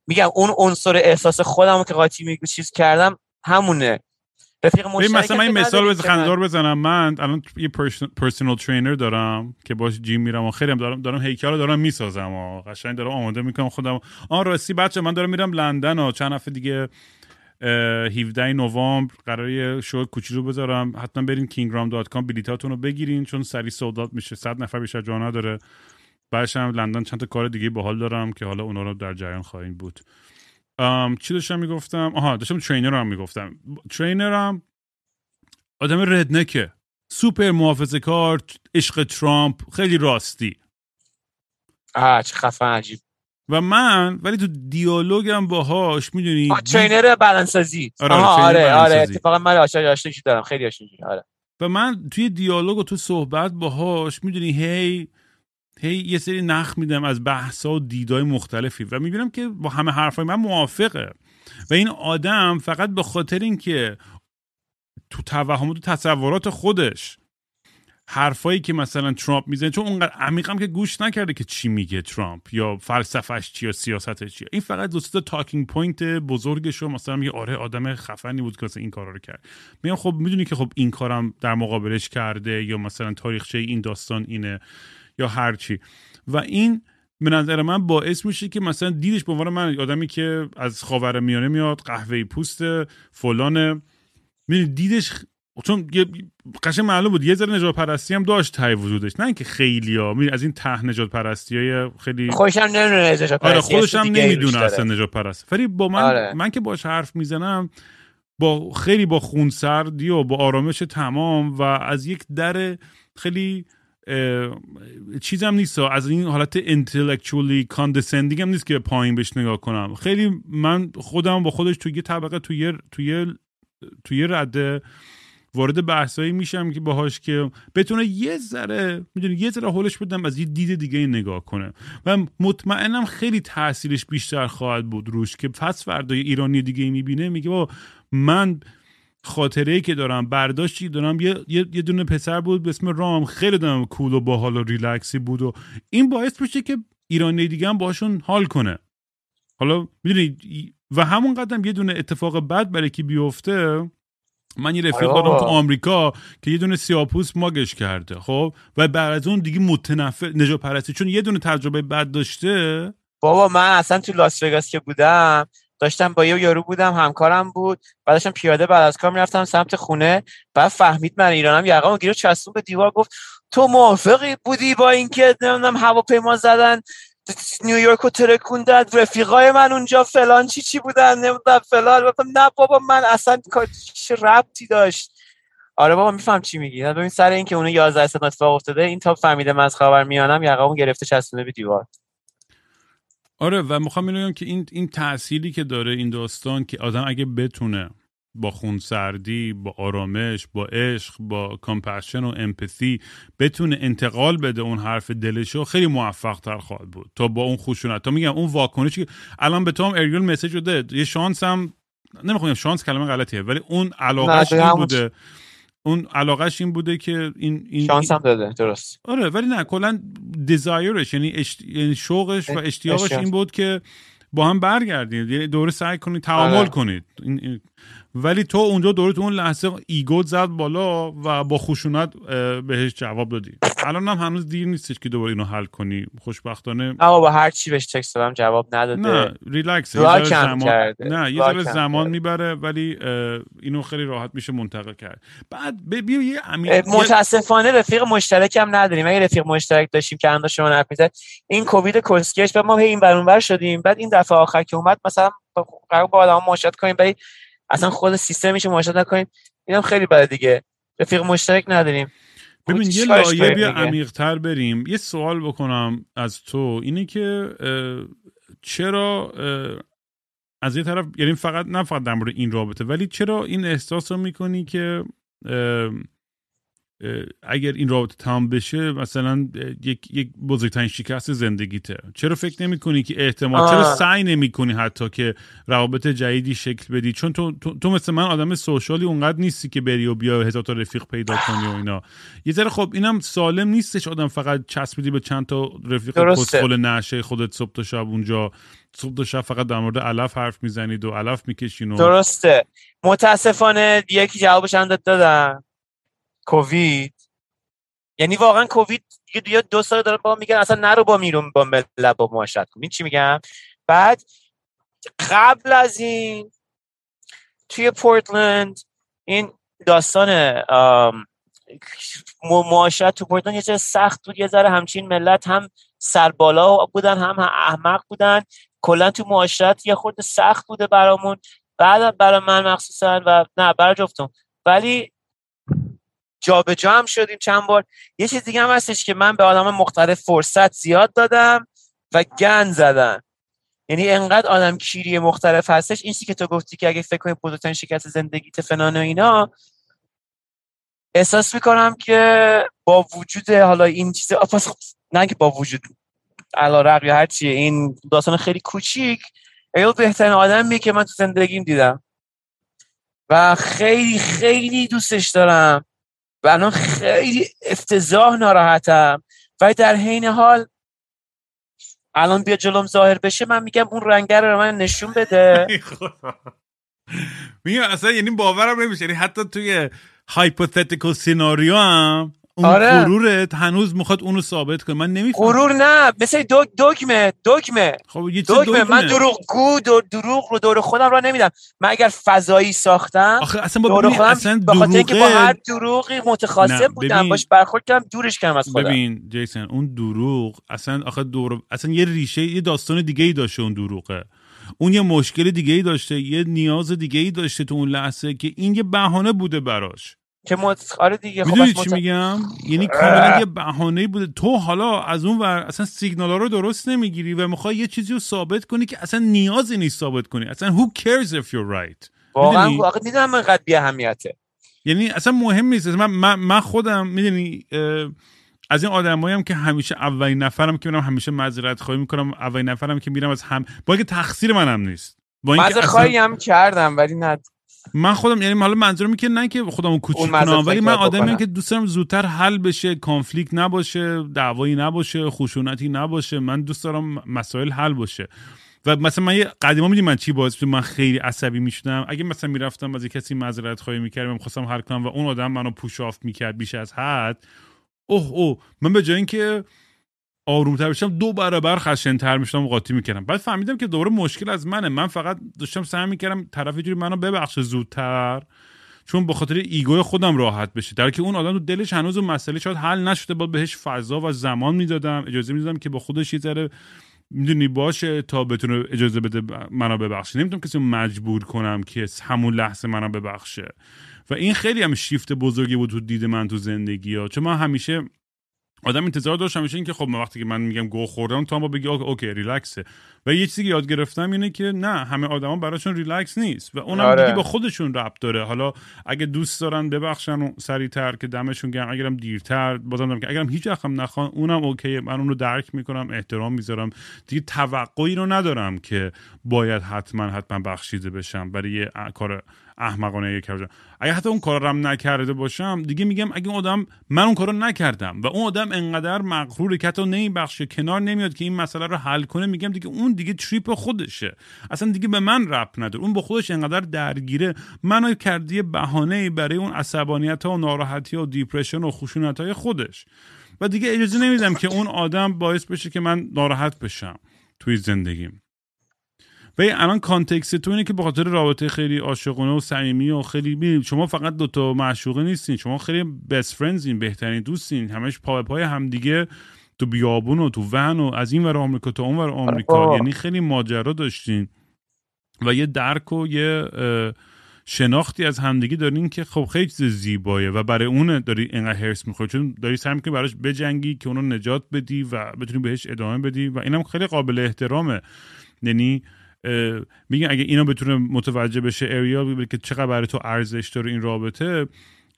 میگم اون عنصر احساس خودمو که قاطی میگم چیز کردم همونه. رفیق مشترک مثلا من این مثال بز خندار بزنم. من الان یه پرسونال ترینر دارم که باش جیم میرم و خیلی دارم دارم هیکل دارم می‌سازم و قشنگ دارم آماده می‌کنم خودم آن راستی بچه من دارم میرم لندن و چند هفته دیگه 17 نوامبر قرار شو کوچولو بذارم. حتما برین kingram.com بلیتاتون رو بگیرین چون سری sold out میشه. 100 نفر بیشتر جا نداره. بعدش هم لندن چند تا کار دیگه باحال دارم که حالا اونا رو در جریان خواهیم بود. چی داشتم می‌گفتم؟ آها داشتم trainer هم می‌گفتم. trainer م آدم redneck ه super محافظه کار عشق ترامپ خیلی راستی. آه چه خفن عجیب. و من ولی تو دیالوگم باهاش می‌دونی trainer بدنسازی آره آره آره اتفاقا من آشنا آشنایی دارم خیلی آشنا آره. و من توی دیالوگ و تو صحبت باهاش می‌دونی هی هی یه سری نخ میدم از بحثا و دیدای مختلفی و می‌بینم که با همه حرفای من موافقه. و این آدم فقط به خاطر اینکه تو توهم و تصورات خودش حرفایی که مثلا ترامپ می‌زنه چون اونقدر عمیقم که گوش نکرده که چی میگه ترامپ یا فلسفهش چی یا سیاستش چیه این فقط دوستا talking point بزرگش رو مثلا میگه آره آدم خفنی بود که این کارا رو کرد. میگم خب می‌دونی که خب این کارم در مقابلش کرده یا مثلا تاریخچه این داستان اینه یا هر چی. و این به نظر من باعث میشه که مثلا دیدش به عنوان من آدمی که از خاور میانه میاد قهوه پوست فلان دیدش چون قشنگ معلوم بود یه ذره نجات پرستی هم داشت تای وجودش. نه اینکه خیلی ها از این ته نجات پرستی های خیلی خوشم نمی‌دونه نجات آره، خودش هم نمی‌دونه اصلا نجات پرست ولی با من آره. من که باش حرف می‌زنم با خیلی با خونسردی و با آرامش تمام و از یک در خیلی چیزم نیست. از این حالت intellectually condescending هم نیست که پایین بهش نگاه کنم. خیلی من خودم با خودش توی یه طبقه توی توی توی رده وارد بحثایی میشم که باهاش که بتونه یه ذره می‌دونی یه ذره حلش بدم از یه دید دیگه نگاه کنه. و مطمئنم خیلی تاثیرش بیشتر خواهد بود روش که پس فردای ایرانی دیگه می‌بینه میگه با من خاطره ای که دارم برداشتی دارم یه, یه،, دونه پسر بود به اسم رام خیلی دارم کول و باحال و ریلکسی بود و این باعث بشه که ایرانی دیگه هم باشون حال کنه. حالا می‌دونی و همون قدم یه دونه اتفاق بد برای کی بیفته من یه رفیق دارم تو آمریکا که یه دونه سیاپوس ماگش کرده خب؟ و بعد از اون دیگه متنفر نجا پرستی. چون یه دونه تجربه بد داشته. بابا من اصلا تو لاس وگاس که بودم داشتم با یه یارو بودم همکارم بود. بعد داشتم پیاده بعد از کار می‌رفتم سمت خونه. بعد فهمید من ایرانم. یقامو گیرو چسبون به دیوار گفت تو موافقی بودی با اینکه نمی‌دونم هواپیما زدن؟ نیویورک رو ترکوندن رفیقای من اونجا فلان چی چی بودن نمی‌دونم فلان. نه بابا من اصلا چه ربطی داشت؟ آره بابا میفهم چی میگی. ببین سر اینکه اون 11 سال اتفاق افتاده این تا فهمیده من از خبر میانم یقامو گرفته چسبونه به دیوار. آره و می‌خوام بگم که این این تأثیری که داره این داستان که آدم اگه بتونه با خونسردی با آرامش با عشق با کامپشن و امپاتی بتونه انتقال بده اون حرف دلشو خیلی موفق تر خواهد بود تا با اون خشونت. تا میگم اون واکنشی که الان به تو هم اریول مسیج داد. یه شانس هم نمی‌خوام شانس کلمه غلطیه ولی اون علاقه این بوده. اون علاقش این بوده که این, این شانس هم داده درست. آره ولی نه کلا desire ش یعنی, اشت... یعنی شوقش و اشتیاقش این بود که با هم برگردید. یعنی دوره سعی کنید تعامل آره. کنید. این... ولی تو اونجا دوره تو اون لحظه ego ت زد بالا و با خشونت بهش جواب دادی. الان هم هنوز دیر نیستش که دوباره اینو حل کنی. خوشبختانه نه با هر چی بهش text دادم جواب نداده. نه ریلکس. یه زمان نه یه ذره زمان می‌بره ولی اینو خیلی راحت میشه منتقل کرد. بعد بیا یه متاسفانه رفیق مشترک هم نداریم. اگه رفیق مشترک داشتیم که انداز شما نرفیزه این کووید کسکش و ما این برون شدیم. بعد این دفعه آخر که اومد مثلا قرار با آدم مشاهده کنیم ولی اصلا خود سیستمش مشاهده نکنیم اینم خیلی بده دیگه. رفیق مشترک نداریم. ببین یه لایه بیا عمیقتر بریم. یه سوال بکنم از تو. اینه که چرا از یه طرف یعنی فقط نه فقط در مورد این رابطه ولی چرا این احساس رو می‌کنی که اگر این رابطه تمام بشه مثلا یک, یک بزرگترین شکست زندگیته. چرا فکر نمی کنی که احتمال چرا سعی نمی کنی حتی که روابط جدیدی شکل بدی؟ چون تو, تو, مثل من آدم سوشالی اونقدر نیستی که بری و بیا هزار تا رفیق پیدا کنی و اینا. یه ذره خب اینم سالم نیستش آدم فقط چسبیدی به چند تا رفیق کسخل نشه خودت صبح تا شب اونجا صبح تا شب فقط در مورد علف حرف می‌زنید و علف می‌کشین و... درسته. متاسفانه یکی جوابش دادم. کووید. یعنی واقعا کووید دیگه دو سال داره با میگن اصلا نرو با میرون با ملت با معاشرت کن. چی میگم؟ بعد قبل از این توی پورتلند این داستان معاشرت تو پورتلند یه سخت بود. یه ذره همچین ملت هم سربالا بودن هم, احمق بودن. کلا تو معاشرت یه خورده سخت بوده برامون. بعد برای من مخصوصا و نه برای جفتم ولی جابجا جا هم شدیم چند بار. یه چیز دیگه هم هستش که من به آدم مختلف فرصت زیاد دادم و گن زدن یعنی انقدر آدم کیری مختلف هستش. این که تو گفتی که اگه فکر کنی بزرگترین شکست زندگیت فنان و اینا احساس می‌کنم که با وجود حالا این چیز نه که با وجود علا یا هر چیه این داستان خیلی کوچیک ایل بهترین آدمیه که من تو زندگیم دیدم. و خیلی خیلی دوستش دارم. و الان خیلی افتضاح ناراحتم. و در حین حال الان بیا جلوم ظاهر بشه من میگم اون رنگر رو من نشون بده. (laughs) میگم اصلا یعنی باورم نمیشه. یعنی حتی توی هایپوتتیکال سیناریو هم اون آره. غرورت هنوز می‌خواد اونو ثابت کنه. من نمی‌فهمم. غرور نه مثل دو دگمه دگمه خب یه دگمه من دروغ گو دور دروغ رو دور خودم را نمیدم. من اگر فضایی ساختم آخه اصلا با دور خودم اصلا دروغه که با هر دروغی متخاصم بودم باش برخورد کردم دورش کردم از خودم. ببین جیسن اون دروغ اصلا آخه دور اصلا یه ریشه یه داستان دیگه ای داشته اون دروغه. اون یه مشکل دیگه ای داشته یه نیاز دیگه ای داشته تو اون لحظه که این یه بهانه بوده براش. که مت... آره دیگه خب می‌دونی بس چی مت- میگم؟ یعنی کاملا یه بهانه بوده. تو حالا از اون ور اصلا سیگنال رو درست نمی‌گیری و می‌خوای یه چیزی رو ثابت کنی که اصلا نیازی نیست ثابت کنی. اصلا who cares if you're right واقعا؟ واقعا می‌دونم اینقدر بی اهمیته یعنی اصلا مهم نیست. من, من, من خودم می‌دونی از این آدمایی هم که همیشه اولین نفرم که میرم همیشه معذرت خواهی می‌کنم. اولین نفرم که میرم از هم با اینکه تقصیر منم نیست. با اینکه اصلا- خواهی هم کردم ولی نه. من خودم یعنی حالا منظورم که نه که خودمو کوچیک کنم ولی من آدمی. که دوست دارم زودتر حل بشه conflict نباشه دعوایی نباشه خشونتی نباشه من دوست دارم مسائل حل باشه. و مثلا من یه قدیما می‌دونی من چی باعث من خیلی عصبی می‌شدم. اگه مثلا می‌رفتم از کسی معذرت خواهی می‌کردم می‌خواستم حل کنم و اون آدم منو push off می‌کرد بیش از حد اوه اوه. من به جای اینکه آرومتر بشم دو برابر خشنتر می‌شدم و قاطی می‌کردم. بعد فهمیدم که دوره مشکل از منه. من فقط داشتم سعی می‌کردم طرف یه جوری منو ببخشه زودتر چون به خاطر ایگوی خودم راحت بشه. در که اون آدم تو دلش هنوز اون مسئله شاید حل نشده باید بهش فضا و زمان می‌دادم اجازه می‌دادم که با خودش یه ذره می‌دونی باشه تا بتونه اجازه بده منو ببخشه. نمی‌تونم کسی مجبور کنم که همون لحظه منو ببخشه. و این خیلی هم شیفت بزرگی بود تو دید من تو زندگی ها چون من همیشه آدم انتظار داشت همیشه این که خب وقتی که من میگم گه خوردم تو هم با بگی okay, relax ه. و یه چیزی که یاد گرفتم اینه که نه همه آدما براشون ریلکس نیست و اونم آره. دیگه با خودشون ربط داره. حالا اگه دوست دارن ببخشن و سریعتر که دمشون گرم اگرم دیرتر بازم دارم که اگرم هیچ وقت هم نخوان اونم okay من اون رو درک می‌کنم احترام می‌ذارم. دیگه توقعی رو ندارم که باید حتما حتما بخشیده بشم. برای یه کار احمقانه یک کردم اگه حتی اون کار رو هم نکرده باشم دیگه میگم اگه اون آدم من اون کار رو نکردم و اون آدم انقدر مغروره که حتی نمیبخشه کنار نمیاد که این مسئله رو حل کنه میگم دیگه اون دیگه تریپ خودشه. اصلا دیگه به من رب نداره. اون با خودش انقدر درگیره. منو کردی بهانه برای اون عصبانیت ها و ناراحتی ها و دیپرشن و خشونت خودش. و دیگه اجازه نمیدم که اون آدم باعث بشه که من ناراحت بشم توی زندگیم. و الان context تو اینه که به خاطر رابطه خیلی عاشقانه و صمیمی و خیلی ببین، شما فقط دوتا معشوقه نیستین شما خیلی best friends ین بهترین دوستین همش پا به پای همدیگه تو بیابون و تو van و از این ور آمریکا تا اون ور آمریکا. بابا. یعنی خیلی ماجرا داشتین. و یه درک و یه شناختی از همدیگه دارین که خب خیلی چیز زیبایه و برای اون داری اینقدر حرص می‌خوری. چون داری سعی می‌کنی براش بجنگی که اونو نجات بدی و بتونی بهش ادامه بدی و اینم خیلی قابل احترامه. یعنی میگن اگه اینا بتونه متوجه بشه اریال که چقدر برای تو ارزش داره این رابطه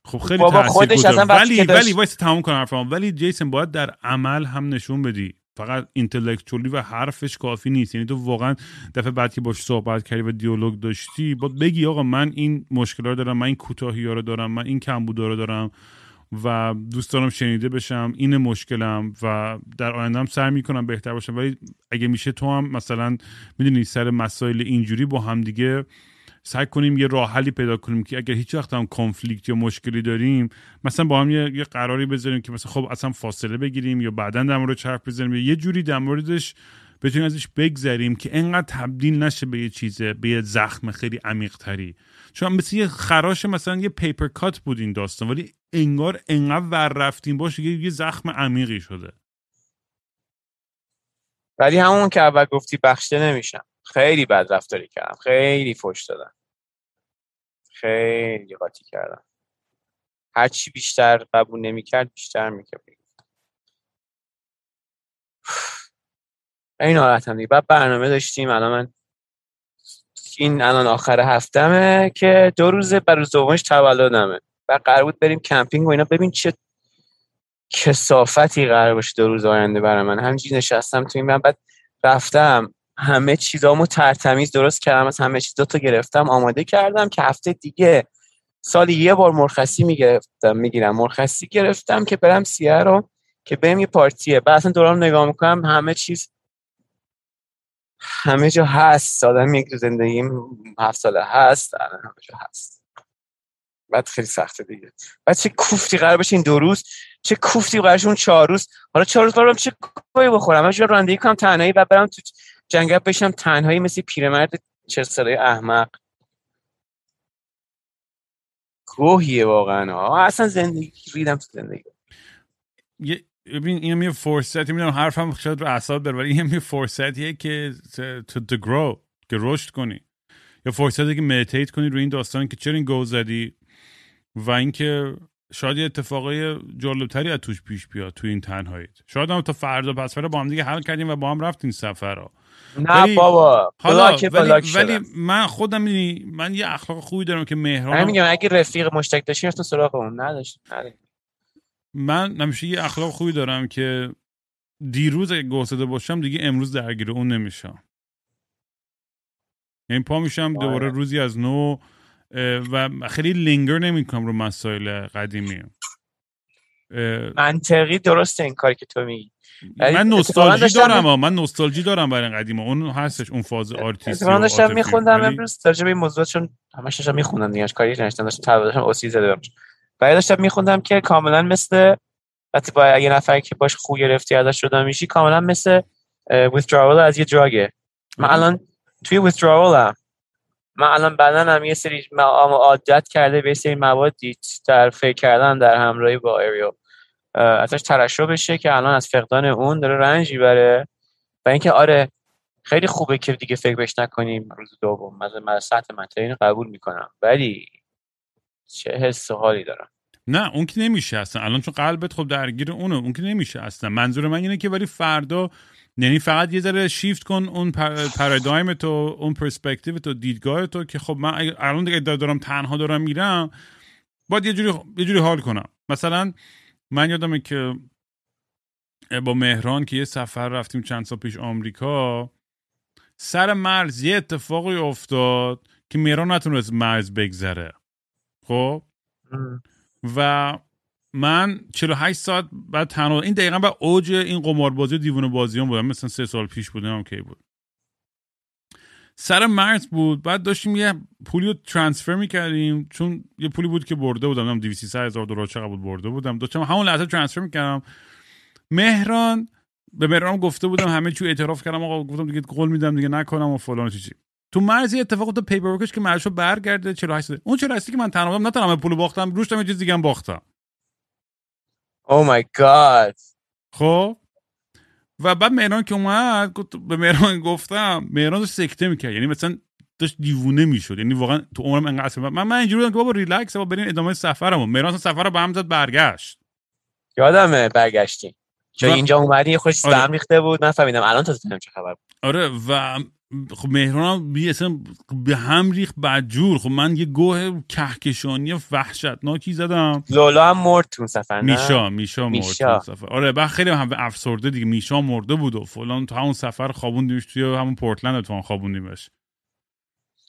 خب خیلی تاثیر ولی ولی وایس تموم کنم حرفم ولی جیسن باید در عمل هم نشون بدی. فقط intellectually و حرفش کافی نیست. یعنی تو واقعا دفعه بعد که باش صحبت کردی و دیالوگ داشتی باید بگی آقا من این مشکل رو دارم من این کوتاهی رو دارم من این کمبودا رو دارم. و دوست دارم شنیده بشم این مشکلم و در آینده هم سعی می‌کنم بهتر باشم. ولی اگه میشه تو هم مثلا می‌دونی سر مسائل اینجوری با هم دیگه سعی کنیم یه راه حلی پیدا کنیم که اگر هیچ وقت هم کنفلیکت یا مشکلی داریم مثلا با هم یه, قراری بذاریم که مثلا خب اصلا فاصله بگیریم یا بعدا در مورد حرف بزنیم. یه جوری در موردش بتونیم ازش بگذریم که انقدر تبدیل نشه به یه چیزه به یه زخم خیلی عمیق تری چون مثل یه خراش مثلا یه پیپر کات بود این داستان ولی انگار انقدر ور رفتیم باشه یه, زخم عمیقی شده. ولی همون که اول گفتی بخشته نمیشم. خیلی بد رفتاری کردم. خیلی فش دادم. خیلی قاطی کردم. هرچی بیشتر قبول نمی‌کرد بیشتر می‌کرد. (sighs) این ناراحتم دیگه. بعد برنامه داشتیم الان من این الان آخر هفتمه که دو روزه بر روز دومش تولدمه. و قرار بود بریم کمپینگ و اینا. ببین چه کسافتی قرار باشه دو روز آینده برای من. همینجوری نشستم تو این من بعد رفتم. همه چیزامو ترتمیز درست کردم. از همه چیز تا گرفتم. آماده کردم که هفته دیگه سالی یه بار مرخصی می‌گرفتم می‌گیرم. مرخصی گرفتم که برم سیه رو که بریم یه پارتیه. بعد اصلا دوران نگاه می‌کنم همه چیز همه جا هست. آدم یک زندگیم هفت ساله هست الان همه جا هست. بعد خیلی سخته دیگه. بعد چه کوفتی قرار بشه این دو روز؟ چه کوفتی قرار اون چهار روز؟ حالا چهار روز برم چه کاری بخورم؟ من رانندگی کنم تنهایی و برم تو جنگل بشم تنهایی مثل پیرمرد چه ساله احمق. گوهیه واقعا. اصلا زندگی ریدم تو زندگی. ببین اینم یه فرصتی می‌دونم حرفم شاید رو اعصاب بره ولی اینم یه فرصتیه که تو to grow که رشد کنی یا فرصتی که مدیتیت کنی روی این داستان که چرا این گو زدی و اینکه شاید یه اتفاقای جالبتری از توش پیش بیاد تو این تنهاییت شاید هم تا فردا پس فردا با هم دیگه حل کردیم و با هم رفتیم سفر ها نه ولی- بابا حالا ولی, ولی. من خودم من یه اخلاق خوبی دارم که مهران میگم اگه رفیق مشترک داشتیم رفتیم سراغ اون نداشتیم. من همیشه یه اخلاق خوبی دارم که دیروز اگه گوسده باشم دیگه امروز درگیر اون نمیشم یعنی پا میشم دوباره آره. روزی از نو و خیلی لینگر نمی‌کنم رو مسائل قدیمی منطقی درسته این کاری که تو میگی من نوستالژی دارم ها. من نوستالژی دارم برای این قدیمه اون هستش اون فاز آرتیستی اتفاقا و داشتم. میخوندم امروز راجع به این موضوع چون همش داشتم میخوندم دیگه کاری نشدم داشتم داشتم اوسی زده بعد داشتم میخوندم که کاملا مثل وقتی با یه نفر که باش خو گرفتی ازش شده میشی کاملا مثل withdrawal از یه دراگه من. الان توی withdrawal هم من الان بدنم یه سری عادت کرده به سری موادی در فکر کردن در همراهی با اریو ازش ترشح بشه که الان از فقدان اون داره رنج می‌بره. و اینکه آره خیلی خوبه که دیگه فکر بهش نکنیم روز دوم. از من سطح اینو قبول می‌کنم. ولی چه حس و حالی دارم. نه اون که نمیشه اصلا. الان چون قلبت خب درگیر اونه اون که نمیشه اصلا. منظور من اینه که ولی فردا یعنی فقط یه ذره شیفت کن اون پر- پارادایم تو اون پرسپکتیو تو دیدگاه تو که خب من الان دیگه دارم تنها دارم میرم باید یه جوری یه جوری حال کنم. مثلا من یادمه که با مهران که یه سفر رفتیم چند سال پیش آمریکا سر مرز یه اتفاقی افتاد که مهران نتونست مرز بگذره. خب. و من 48 ساعت بعد تنها این دقیقا بعد اوج این قماربازی و دیوونه بازیان بودم مثلا سه سال پیش بودم هم کی بود. سر مرز بود. بعد داشتیم یه پولی رو ترانسفر می‌کردیم. چون یه پولی بود که برده بودم. نمی‌دونم 200 هزار دلار چقدر بود برده بودم. داشتم همون لحظه ترانسفر می‌کردم. مهران به مهران گفته بودم همه چی اعتراف کردم. آقا گفتم دیگه قول میدم دیگه نکنم و فلان چیزی تو مرز یه اتفاق تو پیپر ورکش که مرزشو برگرده 48 ساعت اون 48 که من تنها بودم نه تنها پول باختم روش یه چیز دیگه هم باختم. او مای گاد خب؟ و بعد مهران که اومد به مهران گفتم مهران داشت سکته می‌کرد. یعنی مثلا داشت دیوونه می‌شد. یعنی واقعا تو عمرم انقدر اصلا- من من اینجوری بودم که بابا ریلکس بابا بریم ادامه سفرمون. مهران سفر رو به هم زد برگشت. یادمه برگشتیم. چون و- اینجا اومدی خوش آره. به هم ریخته بود. من فهمیدم الان فهمیدم چه خبر بود. آره و خب مهران هم بی اصلا به هم ریخت بدجور خب من یه گوه کهکشانی وحشتناکی زدم. لولا هم مرد تو سفر میشا میشا مرد. تو سفر. آره بعد خیلی هم افسرده دیگه. میشا مرده بود و فلان تو همون سفر خوابوندیمش توی همون پورتلند اتفاقا خوابوندیمش.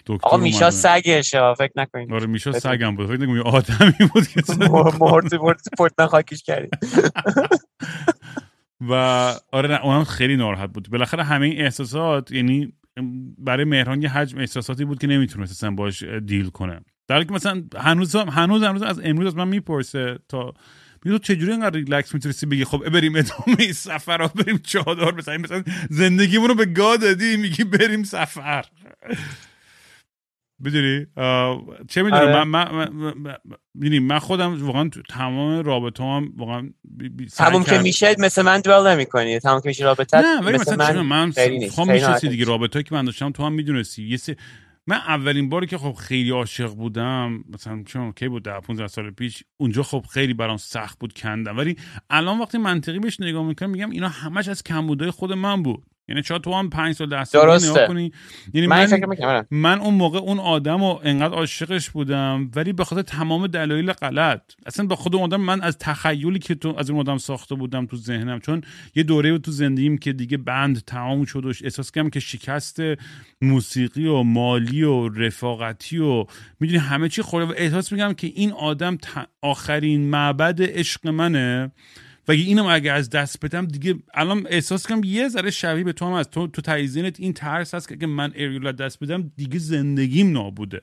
دکتر آقا میشا. سگشه فکر نکنید. آره میشا. سگم بود. فکر نکنم یه آدمی بود که (laughs) مرد مرد پورتن خاکیش کردی (laughs) و آره اونم خیلی ناراحت بود. بالاخره همه این احساسات یعنی برای مهران یه حجم احساساتی بود که نمی‌تونست اصلا باش دیل کنه در که مثلا هنوز هنوز هنوز از امروز از من می‌پرسه تا میگه تو چجوری انقدر ریلکس می‌تونستی بگی؟ خب بریم ادامه این سفر رو بریم چادر بزنیم. مثلا زندگیمون رو به گا دادی میگی بریم سفر. می‌دونی؟ چه می‌دونم؟ آره. من من من, من, می‌دونی، من خودم واقعا تو تمام رابطه هم واقعا تموم که میشه مثل من دوال نمی کنی تموم که میشه رابطه نه ولی مثل چرا من من. خب می‌شناسی دیگه. رابطه‌ای که من داشتم تو هم می‌دونستی. یه سری من اولین باری که خب خیلی عاشق بودم مثلا چون کی بود 10 15 سال پیش اونجا خب خیلی برام سخت بود کندم. ولی الان وقتی منطقی بهش نگاه می‌کنم میگم اینا همش از کمبودهای خود من بود. یعنی شاید تو هم 5 سال 10 سال دیگه درسته. نگاه کنی. یعنی من من می‌کنم من اون موقع اون آدم رو انقدر عاشقش بودم ولی به خاطر تمام دلایل غلط. اصلا به خود اون آدم من از تخیلی که تو از اون آدم ساخته بودم تو ذهنم چون یه دوره بود تو زندگیم که دیگه بند تمام شد و احساس کردم که شکست موسیقی و مالی و رفاقتی و می‌دونی همه چی خورده و احساس میگم که این آدم آخرین معبد عشق منه. و اینم اگه از دست بدم دیگه الان احساس کنم یه ذره شبیه به تو هم هست. تو تو این ترس هست که اگه من اریول از دست بدم دیگه زندگیم نابوده.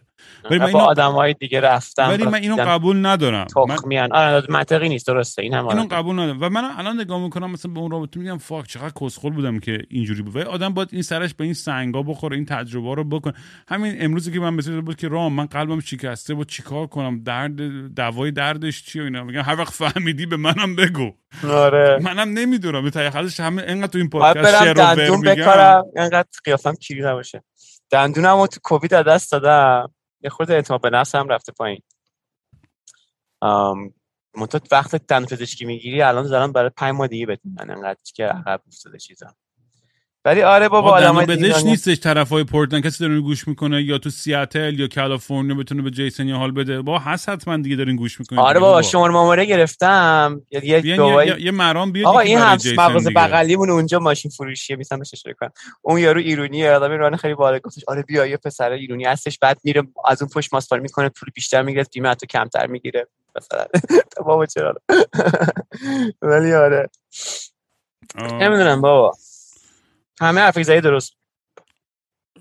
ولی من اینو, آدم های دیگه رفتم ولی من اینو قبول ندارم. من تخمیان. آره منطقی نیست درسته این هم اینو. قبول ندارم. و من الان نگاه می‌کنم مثلا به اون رابطه میگم فاک چقدر کسخل بودم که اینجوری بود. و آدم باید این سرش به این سنگا بخوره این تجربه رو بکنه. همین امروزی که من مثلا بود که رام من قلبم شکسته بود چیکار کنم؟ درد دوای دردش چیه؟ و اینا میگم هر وقت فهمیدی به منم بگو. آره. منم نمی‌دونم. به تحقیقش همه انقدر تو این پادکست شعر برم و ور دندون میگم. بکارم. انقدر قیافم کیری نباشه. دندونم رو تو کووید از دست دادم. یه خورده اعتماد به نفسم رفته پایین. منتها وقت تن پزشکی می‌گیری الان دارم برای پنج ماه دیگه بهت میدن انقدر که عقب افتاده چیزا. ولی آره بابا آدمای بدش نیستش طرفای پورتلند. کسی داره گوش می‌کنه یا تو سیاتل یا کالیفرنیا بتونه به جیسن حال بده؟ با هست حتما دیگه دارین گوش می‌کنه آره بابا شماره ماموره گرفتم. یه یه, یه مرام بیاد آقا این هم مغازه بغلیمون اونجا ماشین فروشیه میسم بهش اشاره کنم. اون یارو ایرونیه آدمی ران خیلی بالا گفتش آره بیا یه پسر ایرونی هستش. بعد میره از اون پشت ماسپال می‌کنه پول بیشتر می‌گیره بیمه تو کمتر می‌گیره. مثلا. (laughs) بابا چرا؟ (laughs) ولی آره. نمی‌دونم بابا. همه حرفی درست.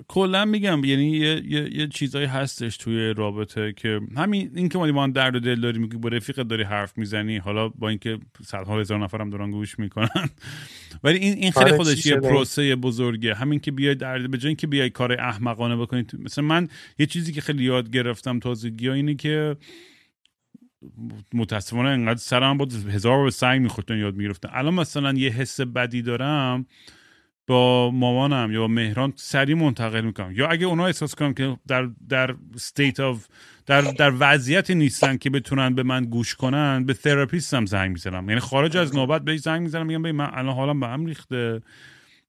کلا میگم یعنی یه, یه،, یه چیزایی هستش توی رابطه که همین این که ما درد و دل داری میگی با رفیقت داری حرف می‌زنی حالا با اینکه صدها هزار نفرم دارن گوش می‌کنن. (laughs) ولی این این خیلی آره، خودش یه پروسه بزرگه همین که بیای درد به جای اینکه بیای کار احمقانه بکنی مثلا من یه چیزی که خیلی یاد گرفتم تازگی اینه که متاسفانه انقدر سرم بود هزار به سنگ می‌خورد یاد می‌گرفتم. الان مثلا یه حس بدی دارم با مامانم یا مهران سریع منتقل می‌کنم. یا اگه اونا احساس کنم که در در استیت اف در در وضعیت نیستن که بتونن به من گوش کنن به تراپیستم زنگ می‌زنم. یعنی خارج از نوبت بهش زنگ می‌زنم میگم من الان حالم به هم ریخته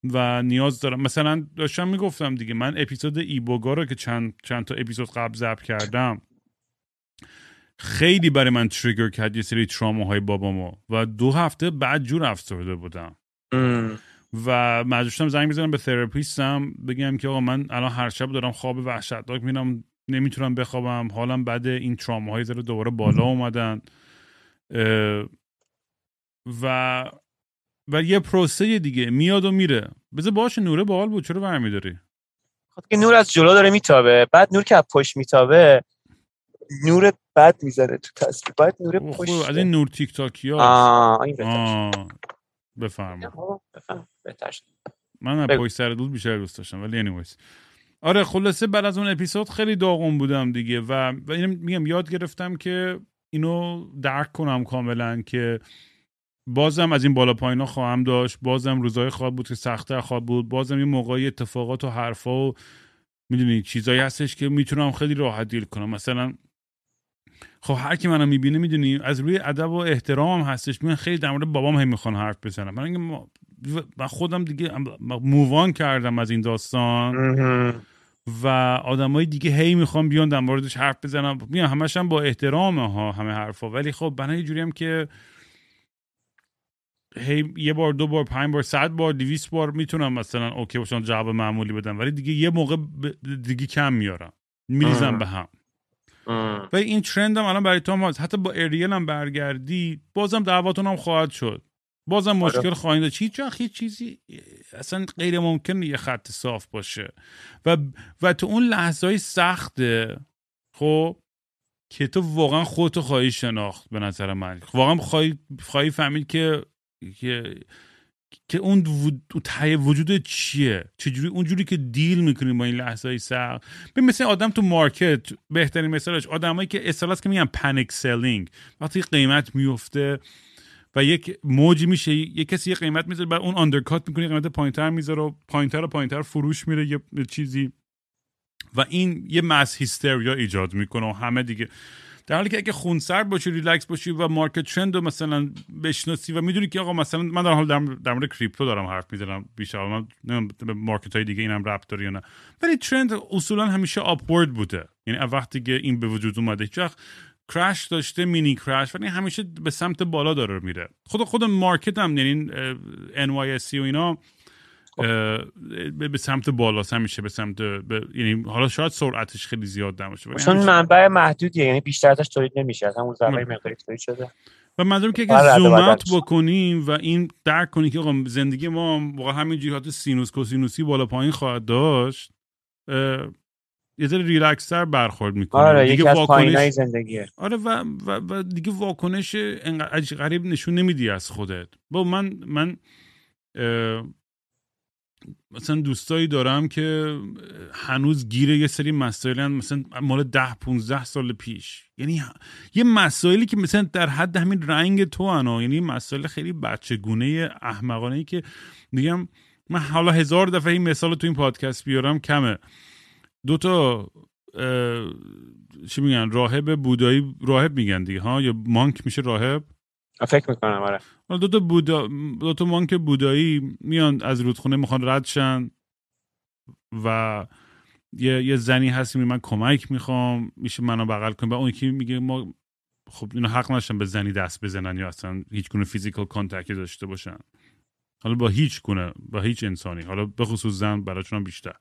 و نیاز دارم. مثلا داشتم می‌گفتم دیگه من اپیزود ایبوگا رو که چند چند تا اپیزود قبل ضبط کردم خیلی برای من تریگر کرد یه سری تراماهای بابامو و دو هفته بعد جور افسرده بودم. و مجبورشم زنگ بزنم به تراپیستم بگم که آقا من الان هر شب دارم خواب وحشتناک میرم نمی‌تونم بخوابم حالم بعد این تراماهای ذره دوباره بالا اومدن. و و یه پروسه دیگه میاد و میره. بذار باشه نوره باحال بود. چرا برمیداری؟ خب که نور از جلو داره میتابه. بعد نور که پشت میتابه نور بد می‌زنه تو تصویر. بعد نور پشت از این نور تیک تاکی ها آه. این بفرما. من پای سر دود بیشتر دوست داشتم ولی anyways. آره خلاصه بعد از اون اپیزود خیلی داغون بودم دیگه و, و میگم یاد گرفتم که اینو درک کنم کاملا که بازم از این بالا پایین خواهم داشت بازم روزای خواهد بود که سختتر خواهد بود بازم یه موقعی اتفاقات و حرفا و می‌دونی چیزایی هستش که می‌تونم خیلی راحت دیل کنم. مثلا خب هر کی منو می‌بینه می‌دونی از روی ادب و احترام هم هستش. من خیلی در مورد بابام هم می‌خوان حرف بزنم. من من خودم دیگه مووان کردم از این داستان. و آدمای دیگه هی می‌خوام بیان در موردش حرف بزنم میان همش هم با احترام ها همه حرفا. ولی خب بنا جوری هم که هی یه بار دو بار پنج بار صد بار دویست بار می‌تونم مثلا اوکی باشم جواب معمولی بدم. ولی دیگه یه موقع دیگه کم میارم. میریزم به هم. و این ترند هم الان برای تو هم حتی با اریل هم برگردی بازم دعواتون هم خواهد شد. بازم آره. مشکل خواهید داشت. هیچ هیچ چیزی اصلا غیر ممکن یه خط صاف باشه. و و تو اون لحظه های سخته خب که تو واقعا خودتو خواهی شناخت به نظر من. واقعا خواهی, خواهی فهمید که که که اون ته وجود چیه؟ چجوری اونجوری که deal می‌کنی با این لحظه های سخت؟ به مثل آدم تو market بهترین مثالش آدمایی که اصطلاح که میگن panic selling وقتی قیمت میفته و یک موج میشه یک کسی یه قیمت می‌ذاره بعد اون undercut می‌کنه قیمت پایینتر می‌ذاره و پایینتر و پایینتر فروش میره یه چیزی. و این یه mass hysteria ایجاد می‌کنه و همه دیگه. در حالی که اگه خونسرد باشی ریلکس باشی و market trend رو مثلا بشناسی و می‌دونی که آقا مثلا من در حال در مورد crypto دارم حرف می‌زنم بیشتر. من به market های دیگه اینم ربط داره یا نه. ولی trend اصولا همیشه upward بوده. یعنی وقتی که این به وجود اومده وقت کرش داشته مینی کرش ولی همیشه به سمت بالا داره میره. خود خود مارکت هم یعنی NYSE و اینا به سمت بالا همیشه به سمت یعنی حالا شاید سرعتش خیلی زیاد نباشه چون منبع محدودیه یعنی بیشتر ازش تولید نمیشه از همون زمانی مقداری تولید شده. و منظورم که اگه زومت بکنیم و این درک کنیم که زندگی ما واقعا همین جهات سینوس کوسینوسی بالا پایین خواهد داشت یه ذره ریلکس‌تر برخورد می‌کنه. آره دیگه واکنش زندگیه. آره و, و, و دیگه واکنش غریب نشون نمیدی از خودت. با من من مثلا دوستایی دارم که هنوز گیر یه سری مسائل مثلا مال ده 15 سال پیش. یعنی یه مسائلی که مثلا در حد همین رنگ تو انا. یعنی مسائل خیلی بچگونه احمقانه ای که میگم من حالا هزار دفعه این مثال تو این پادکست بیارم کمه. دو تا اه، چی میگن راهب بودایی راهب میگن دیگه ها؟ یا monk میشه راهب؟ فکر می‌کنم آره. دو تا بودا دو تا monk بودایی میان از رودخونه می‌خوان رد شن و یه, یه زنی هست میگه من کمک می‌خوام میشه منو بغل کن و اون یکی میگه ما خب اینا حق نشن به زنی دست بزنن یا اصلا هیچ گونه physical contact ی داشته باشن. حالا با هیچ گونه با هیچ انسانی. حالا به خصوص زن براشون بیشتر.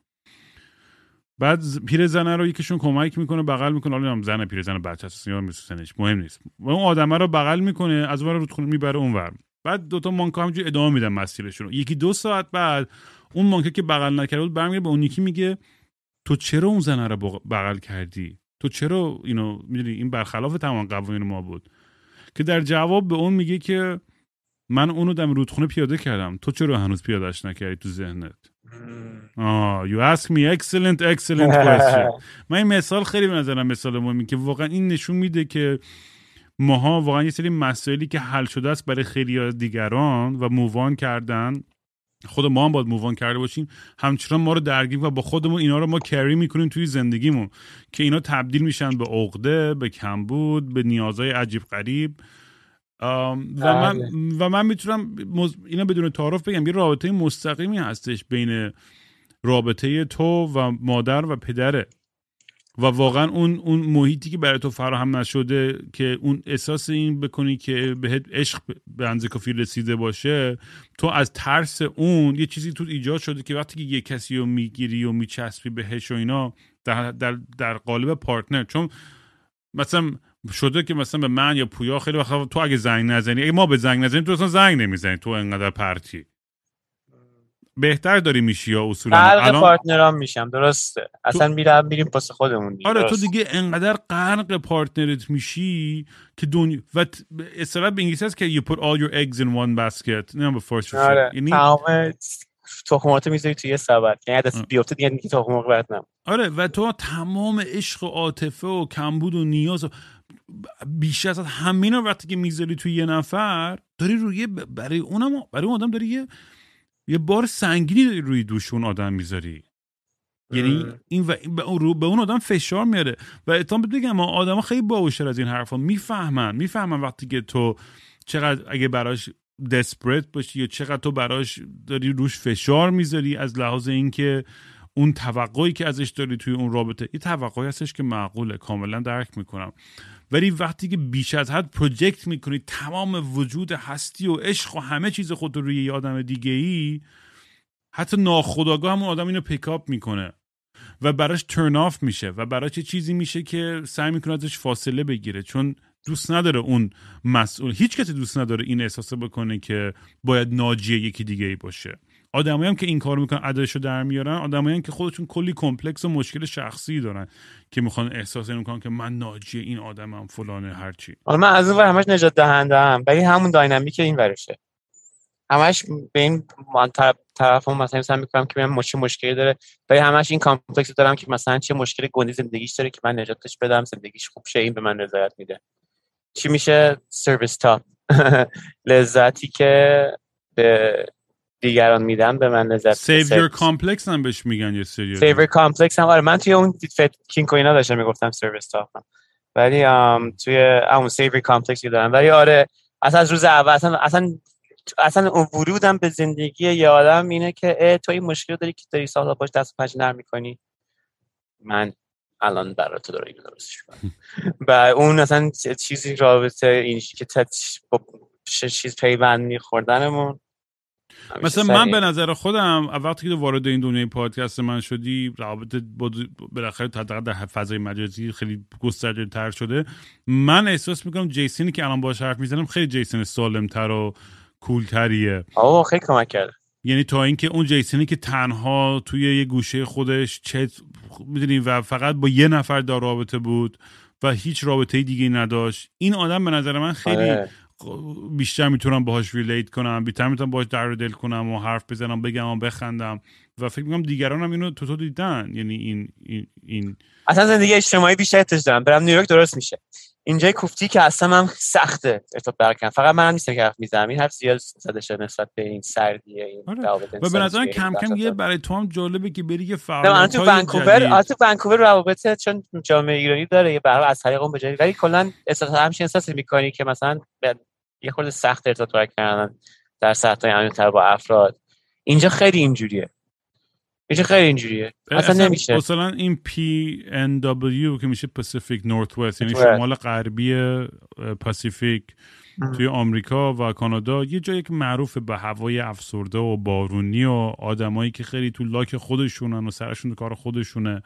بعد ز- پیرزنه رو یکیشون کمک می‌کنه بغل می‌کنه. حالا هم زن پیرزن بچه هست یا سنش مهم نیست. و اون آدمه رو بغل می‌کنه از اون رودخونه می‌بره اونور بعد دوتا مانکا همینجوری ادامه میدن مسیرشون رو. یکی دو ساعت بعد اون مانکه که بغل نکرده بود برمیگره به اون یکی میگه تو چرا اون زنه رو بغ- بغل کردی؟ تو چرا اینو می‌دونی این برخلاف تمام قوانین ما بود. که در جواب به اون میگه که من اونو دم رودخونه پیاده کردم. تو چرا هنوز پیادهش نکردی تو ذهنت؟ آه you ask me excellent excellent (laughs) question. من این مثال خیلی به نظرم مثال مهمی که واقعا این نشون میده که ماها واقعا یه سری مسائلی که حل شده است برای خیلی از دیگران و مووان کردن. خود ما هم باید مووان کرده باشیم. همچنان ما رو درگیر و با خودمون اینا رو ما کری می‌کنیم توی زندگیمون که اینا تبدیل میشن به عقده به کمبود به نیازهای عجیب غریب. و من بله. و من می‌تونم مز... اینا بدون تعارف بگم یه رابطه مستقیمی هستش بین رابطه تو و مادر و پدره و واقعا اون اون محیطی که برای تو فراهم نشده که اون احساس این بکنی که بهت عشق به اندازه کافی رسیده باشه تو از ترس اون یه چیزی تو ایجاد شده که وقتی که یه کسی رو می‌گیری و میچسبی بهش و اینا در, در, در قالب partner چون مثلا شده که مثلا به من یا پویا خیلی وقت تو اگه زنگ نزنی اگه ما بهت زنگ نزنیم تو اصلا زنگ نمی‌زنی تو انقدر پرتی بهتر داری میشی یا اصولا غرق partner ام میشم درسته اصلا میرم میریم پاس خودمون دیگه آره تو. دیگه انقدر غرق partner ت میشی که دنیا و اصطلاح به انگلیسی هست که you put all your eggs in one basket نه به فارسی آره یعنی تمام تخماتو می‌ذاری توی یه سبد یعنی. دست بیفته دیگه تخم مرغ. آره و تو تمام عشق و عاطفه و کمبود و نیاز و بیشتر از همه رو وقتی که می‌ذاری توی یه نفر داری روی برای اونم برای اون آدم داری یه یه بار سنگینی داری روی دوش اون آدم می‌ذاری. یعنی. این و این به اون رو به اون آدم فشار میاره. و اتام بگم آدم خیلی باهوشتر از این حرفا. می‌فهمن می‌فهمن وقتی که تو چقدر اگه براش desperate باشی یا چقدر تو براش داری روش فشار می‌ذاری از لحاظ اینکه اون توقعی که ازش داری توی اون رابطه یه توقعی هستش که معقوله. کاملا درک می‌کنم. ولی وقتی که بیش از حد project می‌کنی تمام وجود هستی و عشق و همه چیز خود رو روی آدم دیگه ای حتی ناخودآگاه همون آدم اینو pick up می‌کنه و براش turn off میشه و براش یه چیزی میشه که سعی می‌کنه ازش فاصله بگیره. چون دوست نداره اون مسئول هیچ کسی دوست نداره این احساسه بکنه که باید ناجی یکی دیگه ای باشه. آدمایی هم که این کار می‌کنن اداشو در میارن آدمایی هم که خودشون کلی complex و مشکل شخصی دارن که می‌خوان احساس این کنن که من ناجی این آدمم فلانه هرچی. حالا من از اون همش نجات دهنده هم ولی همون dynamic این ورشه. همش به این من طرف طرفم مثلا سعی می‌کنم که ببینم چه مشکلی داره. ولی همش این complex دارم که مثلا چه مشکل گنده زندگیش داره که من نجاتش بدم زندگیش خوب شه این به من رضایت میده. چی میشه؟ service top لذتی که به دیگران میدم به من لذت savior complex هم بهش میگن یه سری savior complex هم. آره من توی اون kink quiz ا داشتم می‌گفتم service top ولی ام توی اون savior complex که دارم. ولی آره اصلا از روز اول اصلا اصلا اصلا اون ورودم به زندگی یه آدم اینه که تو این مشکل داری که داری سالا باش دست و پنجه نرم می‌کنی. من الان برای تو اینو درستش و اون اصلا چیزی رابطه این که با ش- چیز پیوند میخوردنمون. مثلا من به نظر خودم وقتی که وارد این دنیای پادکست من شدی رابطه با بالاخره حداقل در فضای مجازی خیلی گسترده تر شده. من احساس می‌کنم جیسونی که الان باش حرف می‌زنم خیلی جیسون سالمتر و کولتریه. آه خیلی کمک کرده. یعنی تا اینکه اون جیسونی که تنها توی یه گوشه خودش چت می‌دونی و فقط با یه نفر در رابطه بود و هیچ رابطه دیگه نداشت این آدم به نظر من خیلی آره. بیشتر می‌تونم باهاش ریلیت کنم بیشتر می‌تونم باهاش در دل کنم و حرف بزنم بگم و بخندم و فکر می‌کنم دیگران هم اینو تو تو دیدن. یعنی این این, این. اصلا زندگی اجتماعی بیشتر دارم. برم نیویورک درست میشه. اینجای کوفتی که اصلا من سخته ارتباط برقرار فقط من نیستم که حرف می‌زنم. این حرف زیاد شده نسبت به این سردیه این آره. و به نظرم کم کم یه برای تو هم جالبه که بری یه نه من تو ونکوور تو ونکوور روابط چون جامعه ایرانی داره یه برای از طریق اون بجایی ولی کلا احساس همش احساس می‌کنی که مثلا یه خورده سخت ارتباط برقرار کردن در سطح عمیق‌تر با افراد. اینجا خیلی اینجوریه. اینجا خیلی اینجوریه. اصلا نمیشه. مثلا این PNW که میشه پاسیفیک نورث وست یعنی شمال غربی پاسیفیک توی آمریکا و کانادا یه جایی که معروف به هوای افسرده و بارونی و آدمایی که خیلی تو لاک خودشونن و سرشون کار خودشونه.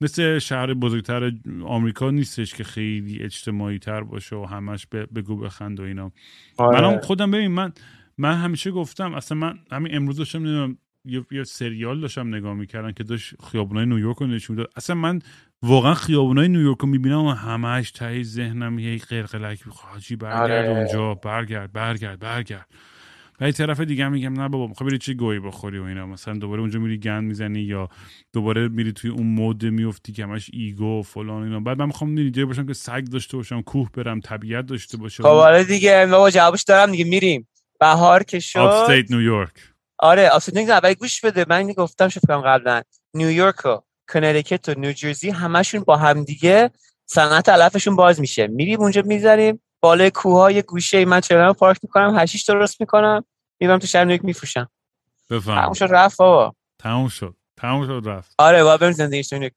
مثل شهر بزرگتر آمریکا نیستش که خیلی اجتماعی تر باشه و همش بگو بخند و اینا. آره. منم خودم ببین من من همیشه گفتم اصلا من همین امروز داشتم نمی‌دونم یه, یه سریال داشتم نگاه می‌کردن که داشت خیابونای نیویورک رو نشون می‌داد. اصلا من واقعا خیابونای نیویورک رو می‌بینم و همش ته ذهنم یه قلقلک حاجی برگرد آره. اونجا. برگرد برگرد برگرد. و یه طرف دیگه میگم نه بابا می‌خوای بری چی گویی بخوری و اینا؟ مثلا دوباره اونجا میری گند می‌زنی یا دوباره میری توی اون mood میفتی که همش ego و فلان اینا. بعد من می‌خوام نیجه باشم که سگ داشته باشم کوه برم طبیعت داشته باشم. خب آره دیگه. بابا جوابش دارم دیگه. میریم. بهار که شد. نیویورک آره نیویورک ولی گوش بده من گفتم شفکم قبلا. نیویورک و کنریکت و نیوجرسی همشون با هم دیگه صنعت علفشون باز میشه. میریم اونجا می‌ذاریم بالای کوه گوشه من چرا پارک می‌کنم هشیش درست می‌کنم میرم تو شهر نیویورک میفروشم. بفهم تموم شد رفت بابا. تموم شد. تموم شد رفت. آره بابا بریم زندگیش تو نیویورک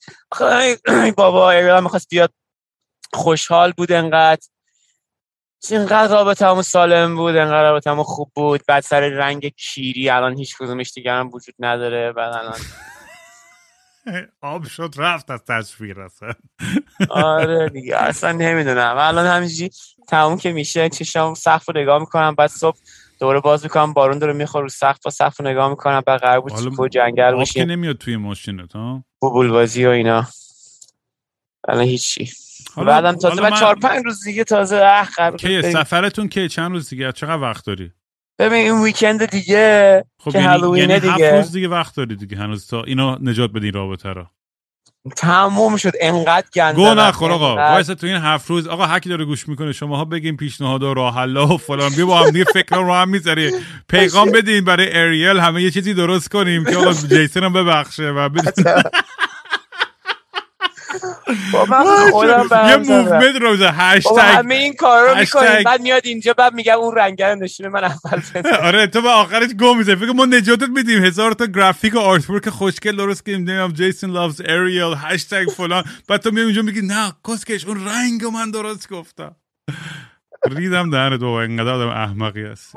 (clears throat) بابا می‌خواست بیاد. خوشحال بود انقدر. اینقدر رابطه همون سالم بود انقدر رابطه همون خوب بود. بعد سر رنگ کیری الان هیچ کدومش دیگه هم وجود نداره بعد الان (laughs) آب شد رفت از تصویر اصلا. (laughs) آره دیگه اصلا نمی‌دونم. الان همینجی تموم که میشه چشم سقف رو نگاه می‌کنم بعد صبح دوره باز می‌کنم بارون داره می‌خوره رو سقف و سقف رو نگاه می‌کنم بعد قرار بود تو جنگل باشیم که نمیاد توی ماشینت ها؟ بوبول بازی و اینا. الان هیچی. بعدم تازه بعد چهار پنج روز دیگه تازه اخ کی سفرتون کی؟ چند روز دیگه؟ چقدر وقت داری؟ ببین این ویکند دیگه خب که یعنی, یعنی دیگه. هفت روز دیگه وقت داری دیگه هنوز تا اینا نجات بدین رابطه رو. تموم شد. انقدر گنده گو نخور آقا. وایسا تو این هفت روز. آقا هکی داره گوش می‌کنه شماها بگین پیشنهاد و راه حل و فلان. بیا با هم دیگه فکر رو هم می‌ذاری پیغام بدین برای اریل همه یه چیزی درست کنیم که آقا (laughs) جیسن هم ببخشه و یه موومنت روزه هشتگ. همه این کار رو می‌کنیم بعد میاد اینجا بعد میگم اون رنگر نشونه من اول (laughs) آره تو به آخرش گو میزه فکر ما نجاتت میدیم. هزار تا گرافیک و آرتورک خوشگل درست کنیم. نمی‌دونم جیسون لافز اریل هشتگ فلان. بعد تو میای اونجا میگی نه کسکش اون رنگ من درست گفتم. ریدم دهن تو اینقدر آدم احمقی است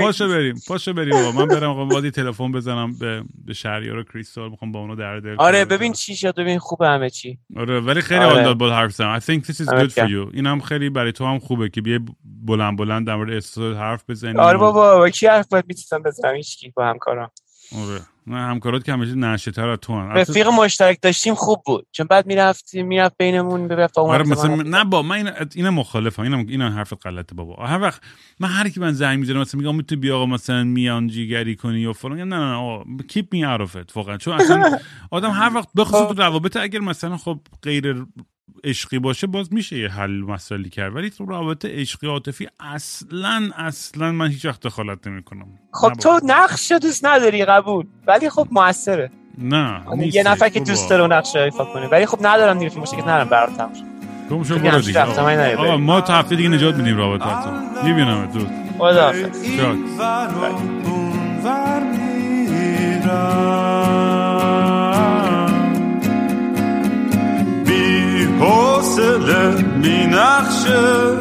پاشو بریم پاشو بریم بابا. من برم آقا بادی تلفن بزنم به به شهریار کریستال. می‌خوام با اونو در دل آره ببین چی شد ببین خوبه همه چی. آره ولی خیلی آره. با حرف زدن. I think this is good for you. اینم خیلی برای تو هم خوبه که بیای بلند بلند در مورد حرف بزنی. آره بابا با کی حرف باید می‌تونم بزنم؟ هیچ کی با همکارم آره. نه همکارات که همیشه نشه تر از تو هم رفیق مشترک داشتیم خوب بود. چون بعد می‌رفتیم می‌رفت بینمون به آره مثلا نه با من این اینا مخالفم. اینا اینا حرف غلطه بابا. هر وقت من هر کی من زنگ می‌زنم مثلا میگم می‌تونی بیا آقا مثلا میان جیگری کنی یا فلان. نه نه نه کیپ می اوت واقعا. چون اصلا (laughs) آدم هر وقت بخصوص تو روابط اگر مثلا خب غیر عشقی باشه باز میشه یه حل مسئله کرد. ولی تو رابطه عشقی عاطفی اصلا اصلا من هیچ وقت دخالت نمی‌کنم. خب تو نقش دوست نداری قبول ولی خب موثره. نه یعنی یه نفر که دوست داره نقش ایفا کنه. ولی خب ندارم دیگه فیلمش که ندارم براتم تو شو برو دیگه. آقا ما تا هفته دیگه نجات میدیم رابطه می‌بینم تو خدا حوصله می نخشه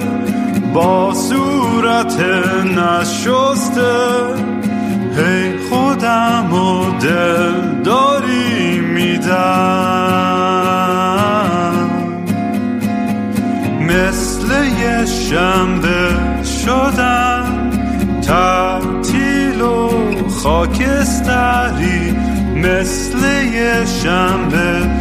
با صورت نشسته. هی خودم و دل داری میدم. مثل یه شنبه شدم تعطیل و خاکستری. مثل یه شنبه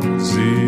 زیر